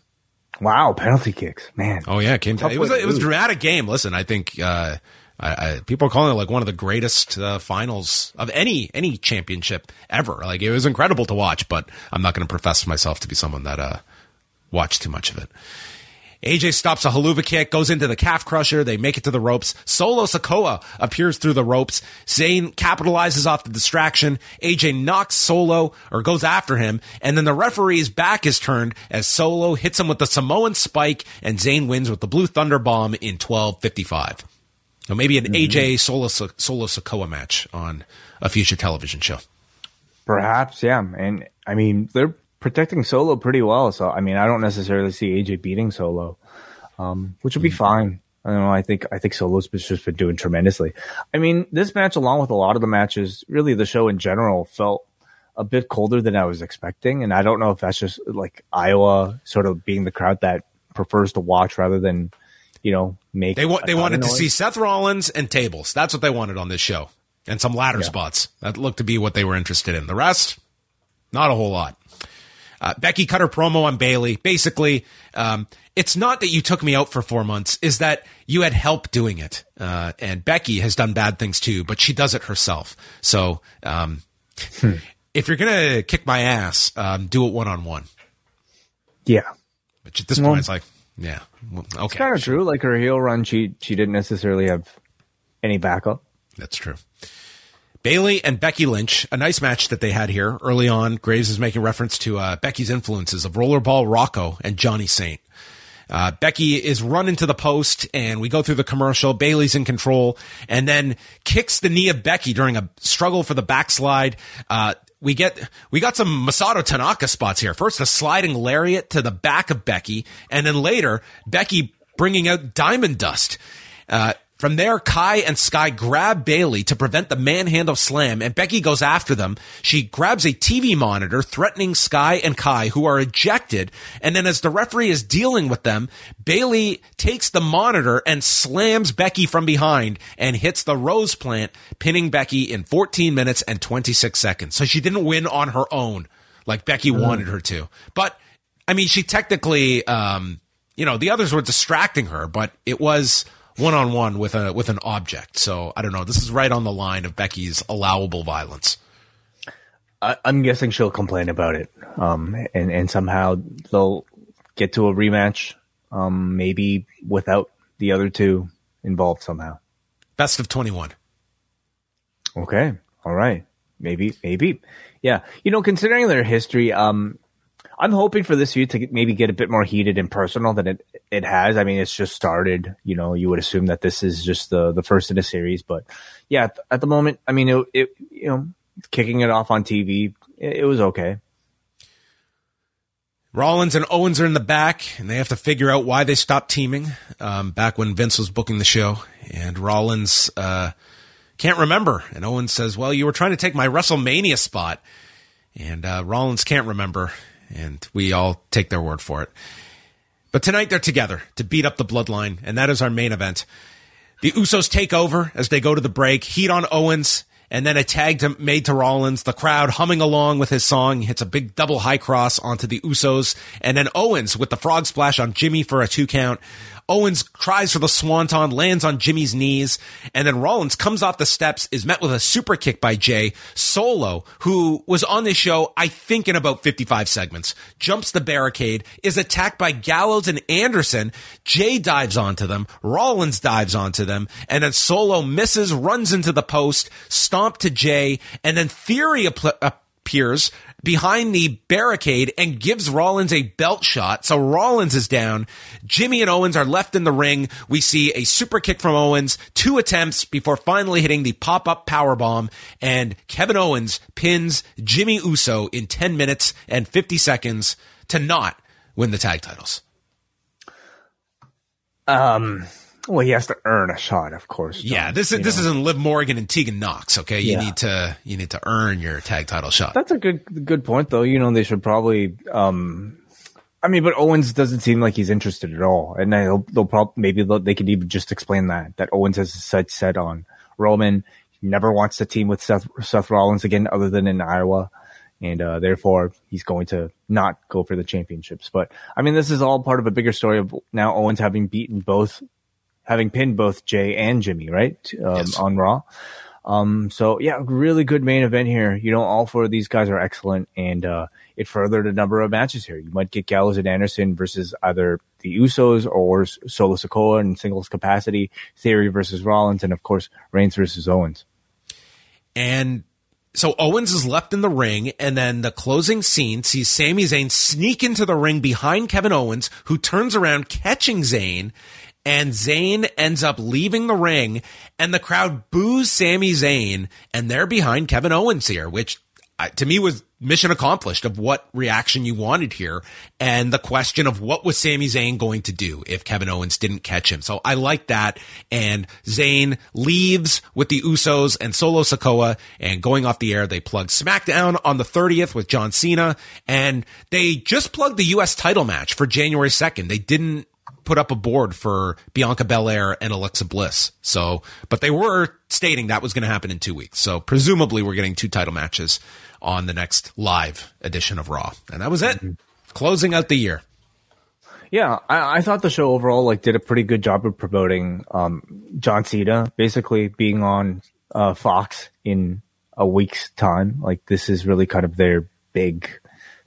Speaker 3: Wow, penalty kicks, man!
Speaker 2: Oh yeah, it came. Down. It was a, it was a dramatic game. Listen, I think uh, I, people are calling it like one of the greatest uh, finals of any any championship ever. Like it was incredible to watch, but I'm not going to profess myself to be someone that uh, watched too much of it. AJ stops a Helluva kick, goes into the calf crusher. They make it to the ropes. Solo Sikoa appears through the ropes. Zayn capitalizes off the distraction. AJ knocks Solo or goes after him. And then the referee's back is turned as Solo hits him with the Samoan spike and Zayn wins with the Blue Thunder Bomb in 1255. So maybe an mm-hmm. AJ Solo, Solo Sikoa match on a future television show.
Speaker 3: Perhaps, yeah. And I mean, they're protecting Solo pretty well. So I mean, I don't necessarily see AJ beating Solo, um, which would be mm-hmm. fine. I don't know. I think I think Solo's just been doing tremendously. I mean, this match, along with a lot of the matches, really the show in general, felt a bit colder than I was expecting. And I don't know if that's just like Iowa sort of being the crowd that prefers to watch rather than, you know, make.
Speaker 2: They want they wanted to see Seth Rollins and tables. That's what they wanted on this show, and some ladder yeah. spots. That looked to be what they were interested in. The rest, not a whole lot. Uh, Becky cut her promo on Bayley. Basically, um, it's not that you took me out for four months, is that you had help doing it. Uh, and Becky has done bad things too, but she does it herself. So, um, hmm. if you're gonna kick my ass, um, do it one on one.
Speaker 3: Yeah.
Speaker 2: Which at this
Speaker 3: Well-
Speaker 2: point, it's like, yeah, well, okay,
Speaker 3: It's kind of true. Like her heel run, she she didn't necessarily have any backup.
Speaker 2: That's true. Bayley and Becky Lynch, a nice match that they had here early on. Graves is making reference to uh, Becky's influences of Rollerball Rocco and Johnny Saint. Uh, Becky is run into the post and we go through the commercial. Bayley's in control and then kicks the knee of Becky during a struggle for the backslide. Uh, we get, we got some Masato Tanaka spots here. First, a sliding lariat to the back of Becky and then later, Becky bringing out Diamond Dust. Uh, from there, Kai and Sky grab Bayley to prevent the manhandle slam, and Becky goes after them. She grabs a TV monitor, threatening Sky and Kai, who are ejected. And then, as the referee is dealing with them, Bayley takes the monitor and slams Becky from behind and hits the rose plant, pinning Becky in 14 minutes and 26 seconds. So she didn't win on her own like Becky wanted her to. But I mean, she technically, um, you know, the others were distracting her, but it was one on one with a with an object. So I don't know. This is right on the line of Becky's allowable violence.
Speaker 3: I, I'm guessing she'll complain about it, um, and and somehow they'll get to a rematch, um, maybe without the other two involved somehow.
Speaker 2: Best of twenty one.
Speaker 3: Okay, all right, maybe, maybe, yeah. You know, considering their history, um, I'm hoping for this feud to maybe get a bit more heated and personal than it it has. I mean, it's just started. You know, you would assume that this is just the the first in a series, but yeah, at, the moment, I mean, it, it you know, kicking it off on TV, it, it was okay.
Speaker 2: Rollins and Owens are in the back, and they have to figure out why they stopped teaming um, back when Vince was booking the show. And Rollins uh, can't remember. And Owens says, Well, you were trying to take my WrestleMania spot. And uh, Rollins can't remember. And we all take their word for it. But tonight they're together to beat up the bloodline, and that is our main event. The Usos take over as they go to the break, heat on Owens, and then a tag to, made to Rollins. The crowd humming along with his song. Hits a big double high cross onto the Usos, and then Owens with the frog splash on Jimmy for a two count. Owens tries for the swanton, lands on Jimmy's knees, and then Rollins comes off the steps, is met with a super kick by Jey. Solo, who was on this show, I think in about 55 segments, jumps the barricade, is attacked by Gallows and Anderson. Jey dives onto them, Rollins dives onto them, and then Solo misses, runs into the post, stomp to Jey, and then Theory appears behind the barricade and gives Rollins a belt shot. So Rollins is down. Jimmy and Owens are left in the ring. We see a super kick from Owens, two attempts before finally hitting the pop-up power bomb and Kevin Owens pins Jimmy Uso in 10 minutes and 50 seconds to not win the tag titles.
Speaker 3: Um, well, he has to earn a shot, of course. John,
Speaker 2: Yeah, this is this
Speaker 3: know.
Speaker 2: isn't Liv Morgan and Tegan Nox, okay? You
Speaker 3: Yeah.
Speaker 2: need to you need to earn your tag title shot.
Speaker 3: That's a good good point, though. You know, they should probably. Um, I mean, but Owens doesn't seem like he's interested at all, and they'll they'll probably maybe they'll, they could even just explain that that Owens has sights set on Roman. He never wants to team with Seth Seth Rollins again, other than in Iowa, and uh, therefore he's going to not go for the championships. But I mean, this is all part of a bigger story of now Owens having beaten both, having pinned both Jey and Jimmy, right, um,
Speaker 2: Yes.
Speaker 3: on Raw. Um, so yeah, really good main event here. You know, all four of these guys are excellent and, uh, it furthered a number of matches here. You might get Gallows and Anderson versus either the Usos or Solo Sikoa in singles capacity, Theory versus Rollins, and of course, Reigns versus Owens.
Speaker 2: And so Owens is left in the ring, and then the closing scene sees Sami Zayn sneak into the ring behind Kevin Owens, who turns around catching Zayn, and Zayn ends up leaving the ring, and the crowd boos Sami Zayn, and they're behind Kevin Owens here, which uh, to me was mission accomplished of what reaction you wanted here, and the question of what was Sami Zayn going to do if Kevin Owens didn't catch him. So I like that, and Zayn leaves with the Usos and Solo Sikoa, and going off the air, they plug SmackDown on the 30th with John Cena, and they just plugged the U.S. title match for January 2nd. They didn't put up a board for Bianca Belair and Alexa Bliss. So, but they were stating that was going to happen in two weeks. So presumably we're getting two title matches on the next live edition of Raw. And that was it. Closing out the year.
Speaker 3: Yeah, I, I thought the show overall like did a pretty good job of promoting um, John Cena, basically being on uh, Fox in a week's time. Like this is really kind of their big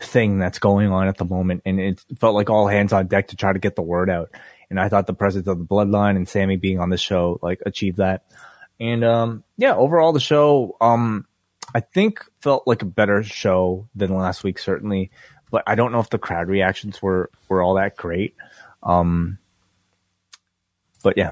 Speaker 3: thing that's going on at the moment. And it felt like all hands on deck to try to get the word out. And I thought the presence of the bloodline and Sami being on the show, like achieved that. And, um, yeah, overall the show, um, I think felt like a better show than last week, certainly, but I don't know if the crowd reactions were, were all that great. Um, but yeah,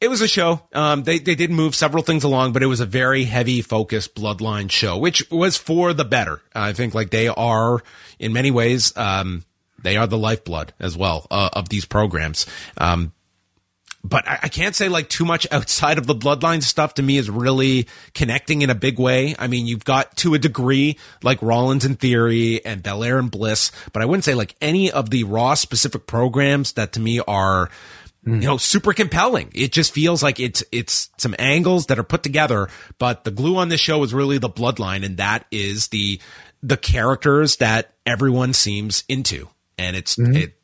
Speaker 2: it was a show. Um, they they did move several things along, but it was a very heavy focused bloodline show, which was for the better. I think like they are in many ways, um, they are the lifeblood as well uh, of these programs. Um, but I, I, can't say like too much outside of the bloodline stuff to me is really connecting in a big way. I mean, you've got to a degree like Rollins and theory and Belair and Bliss, but I wouldn't say like any of the Raw specific programs that to me are you know, super compelling. It just feels like it's, it's some angles that are put together, but the glue on this show is really the bloodline. And that is the, the characters that everyone seems into. And it's, mm-hmm. it,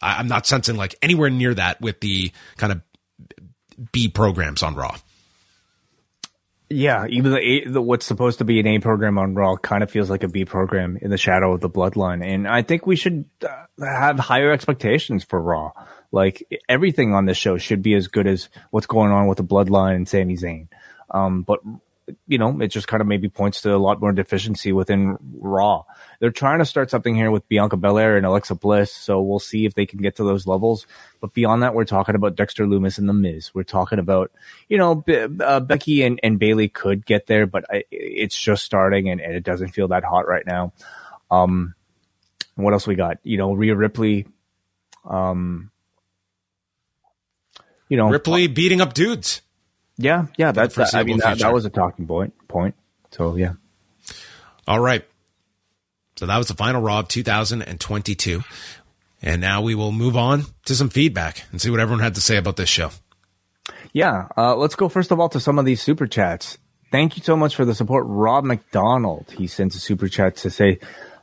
Speaker 2: I'm not sensing like anywhere near that with the kind of B programs on Raw.
Speaker 3: Yeah, even the, A, the, what's supposed to be an A program on Raw kind of feels like a B program in the shadow of the Bloodline, and I think we should uh, have higher expectations for Raw. Like everything on this show should be as good as what's going on with the Bloodline and Sami Zayn. Um, but you know, it just kind of maybe points to a lot more deficiency within Raw. They're trying to start something here with Bianca Belair and Alexa Bliss, so we'll see if they can get to those levels. But beyond that, we're talking about Dexter Lumis and The Miz. We're talking about, you know, uh, Becky and, and Bayley could get there, but I, it's just starting and, and, it doesn't feel that hot right now. Um, what else we got? You know, Rhea Ripley, um, you know,
Speaker 2: Ripley beating up dudes.
Speaker 3: Yeah, yeah, that's that, I mean that, that, was a talking point. Point. So yeah.
Speaker 2: All right. So that was the final Raw of 2022, and now we will move on to some feedback and see what everyone had to say about this show.
Speaker 3: Yeah, uh, let's go first of all to some of these super chats. Thank you so much for the support, Rob McDonald. He sends a super chat to say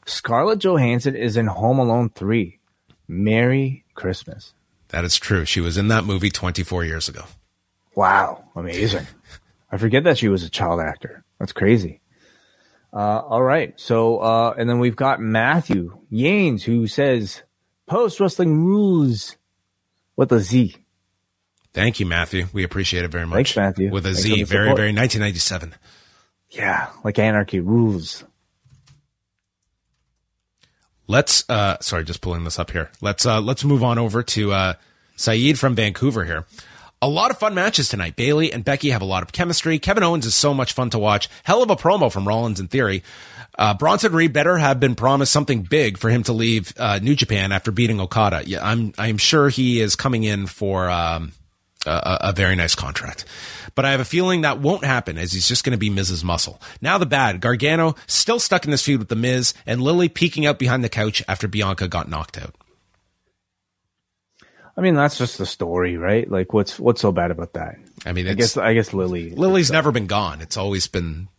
Speaker 3: Scarlett Johansson is in Home Alone three. Merry Christmas.
Speaker 2: That is true. She was in that movie 24 years ago.
Speaker 3: Wow. Amazing. I forget that she was a child actor. That's crazy. Uh, all right. So, uh, and then we've got Matthew Yanes who says post wrestling rules with a Z.
Speaker 2: Thank you, Matthew. We appreciate it very much.
Speaker 3: Thanks, Matthew.
Speaker 2: With a Thanks Z. Very, very 1997.
Speaker 3: Yeah. Like anarchy rules.
Speaker 2: Let's uh sorry, just pulling this up here. Let's uh let's move on over to uh Saeed from Vancouver here. A lot of fun matches tonight. Bayley and Becky have a lot of chemistry. Kevin Owens is so much fun to watch. Hell of a promo from Rollins in theory. Uh, Bronson Reed better have been promised something big for him to leave uh, New Japan after beating Okada. Yeah, I'm I'm sure he is coming in for um, a, a, very nice contract. But I have a feeling that won't happen as he's just going to be Miz's muscle. Now the bad. Gargano still stuck in this feud with the Miz and Lily peeking out behind the couch after Bianca got knocked out.
Speaker 3: I mean, that's just the story, right? Like, what's what's so bad about that?
Speaker 2: I mean,
Speaker 3: I guess I guess Lily
Speaker 2: Lily's never been gone. It's always been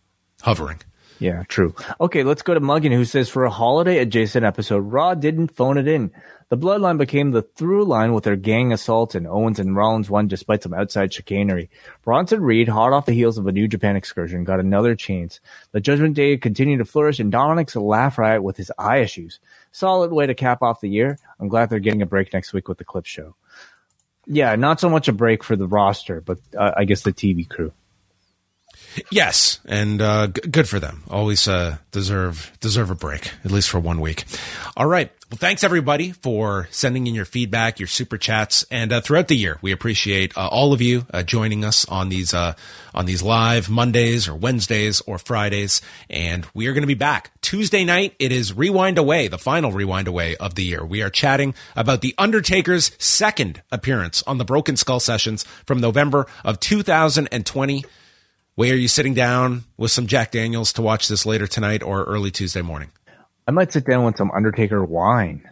Speaker 2: hovering.
Speaker 3: Yeah, true. Okay, let's go to Muggin, who says for a holiday adjacent episode, Raw didn't phone it in. The bloodline became the through line with their gang assault, and Owens and Rollins won despite some outside chicanery. Bronson Reed, hot off the heels of a New Japan excursion, got another chance. The Judgment Day continued to flourish, and Dominik's laugh riot with his eye issues. Solid way to cap off the year. I'm glad they're getting a break next week with the clip show. Yeah, not so much a break for the roster, but uh, I guess the TV crew.
Speaker 2: Yes, and uh, g- good for them. Always uh, deserve deserve a break, at least for one week. All right. Well, thanks everybody for sending in your feedback, your super chats, and uh, throughout the year, we appreciate uh, all of you uh, joining us on these uh, on these live Mondays or Wednesdays or Fridays. And we are going to be back Tuesday night. It is Rewind Away, the final Rewind Away of the year. We are chatting about the Undertaker's second appearance on the Broken Skull sessions from November of 2020. Where are you sitting down with some Jack Daniels to watch this later tonight or early Tuesday morning?
Speaker 3: I might sit down with some Undertaker wine.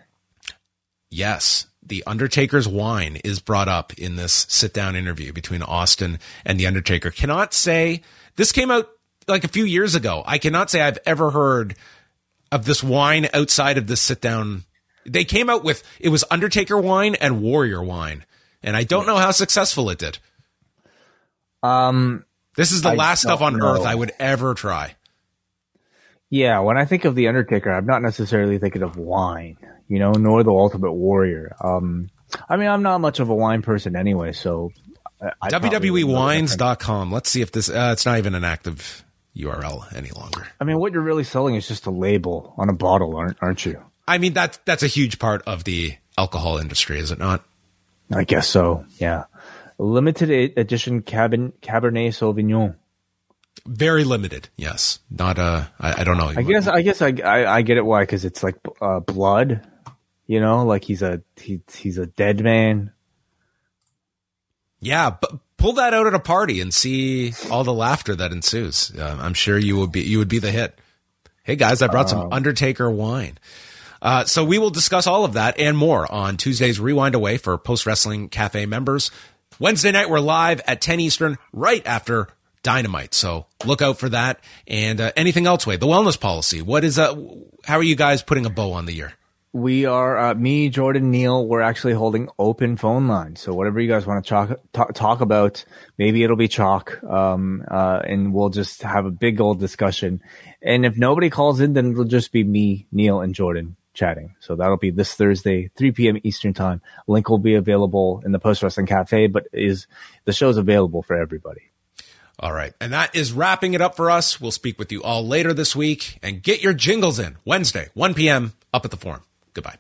Speaker 2: Yes, the Undertaker's wine is brought up in this sit down interview between Austin and the Undertaker. Cannot say this came out like a few years ago. I cannot say I've ever heard of this wine outside of this sit down. They came out with it was Undertaker wine and Warrior wine, and I don't know how successful it did.
Speaker 3: Um,
Speaker 2: This is the
Speaker 3: I
Speaker 2: last stuff on
Speaker 3: don't
Speaker 2: earth. I would ever try.
Speaker 3: Yeah, when I think of the Undertaker, I'm not necessarily thinking of wine, you know, nor the Ultimate Warrior. Um, I mean, I'm not much of a wine person anyway, so I- I probably would know the difference.
Speaker 2: WWEwines.com. Let's see if this, uh, it's not even an active URL any longer.
Speaker 3: I mean, what you're really selling is just a label on a bottle, aren't aren't you?
Speaker 2: I mean, that's, that's a huge part of the alcohol industry, is it not?
Speaker 3: I guess so. Yeah, limited edition Cabin, Cabernet Sauvignon.
Speaker 2: Very limited. Yes. Not, uh, I, I don't know.
Speaker 3: I guess I guess I I, I get it why because it's like uh, blood, you know, like he's a he, he's a dead man.
Speaker 2: Yeah, but pull that out at a party and see all the laughter that ensues. Uh, I'm sure you would be you would be the hit. Hey guys, I brought some Undertaker wine. Uh, so we will discuss all of that and more on Tuesday's Rewind Away for Post Wrestling Cafe members. Wednesday night we're live at 10 Eastern, right after Dynamite. So look out for that. And uh, anything else, Wade? The wellness policy. What is uh How are you guys putting a bow on the year?
Speaker 3: We are uh, me, Jordan, Neil. We're actually holding open phone lines. So whatever you guys want to talk talk, talk about, maybe it'll be chalk, um, uh, and we'll just have a big old discussion. And if nobody calls in, then it'll just be me, Neil, and Jordan chatting. So that'll be this Thursday, 3 p.m. Eastern time. Link will be available in the Post Wrestling Cafe, but is the show's available for everybody.
Speaker 2: All right. And that is wrapping it up for us. We'll speak with you all later this week and get your jingles in Wednesday, 1 p.m. up at the forum. Goodbye.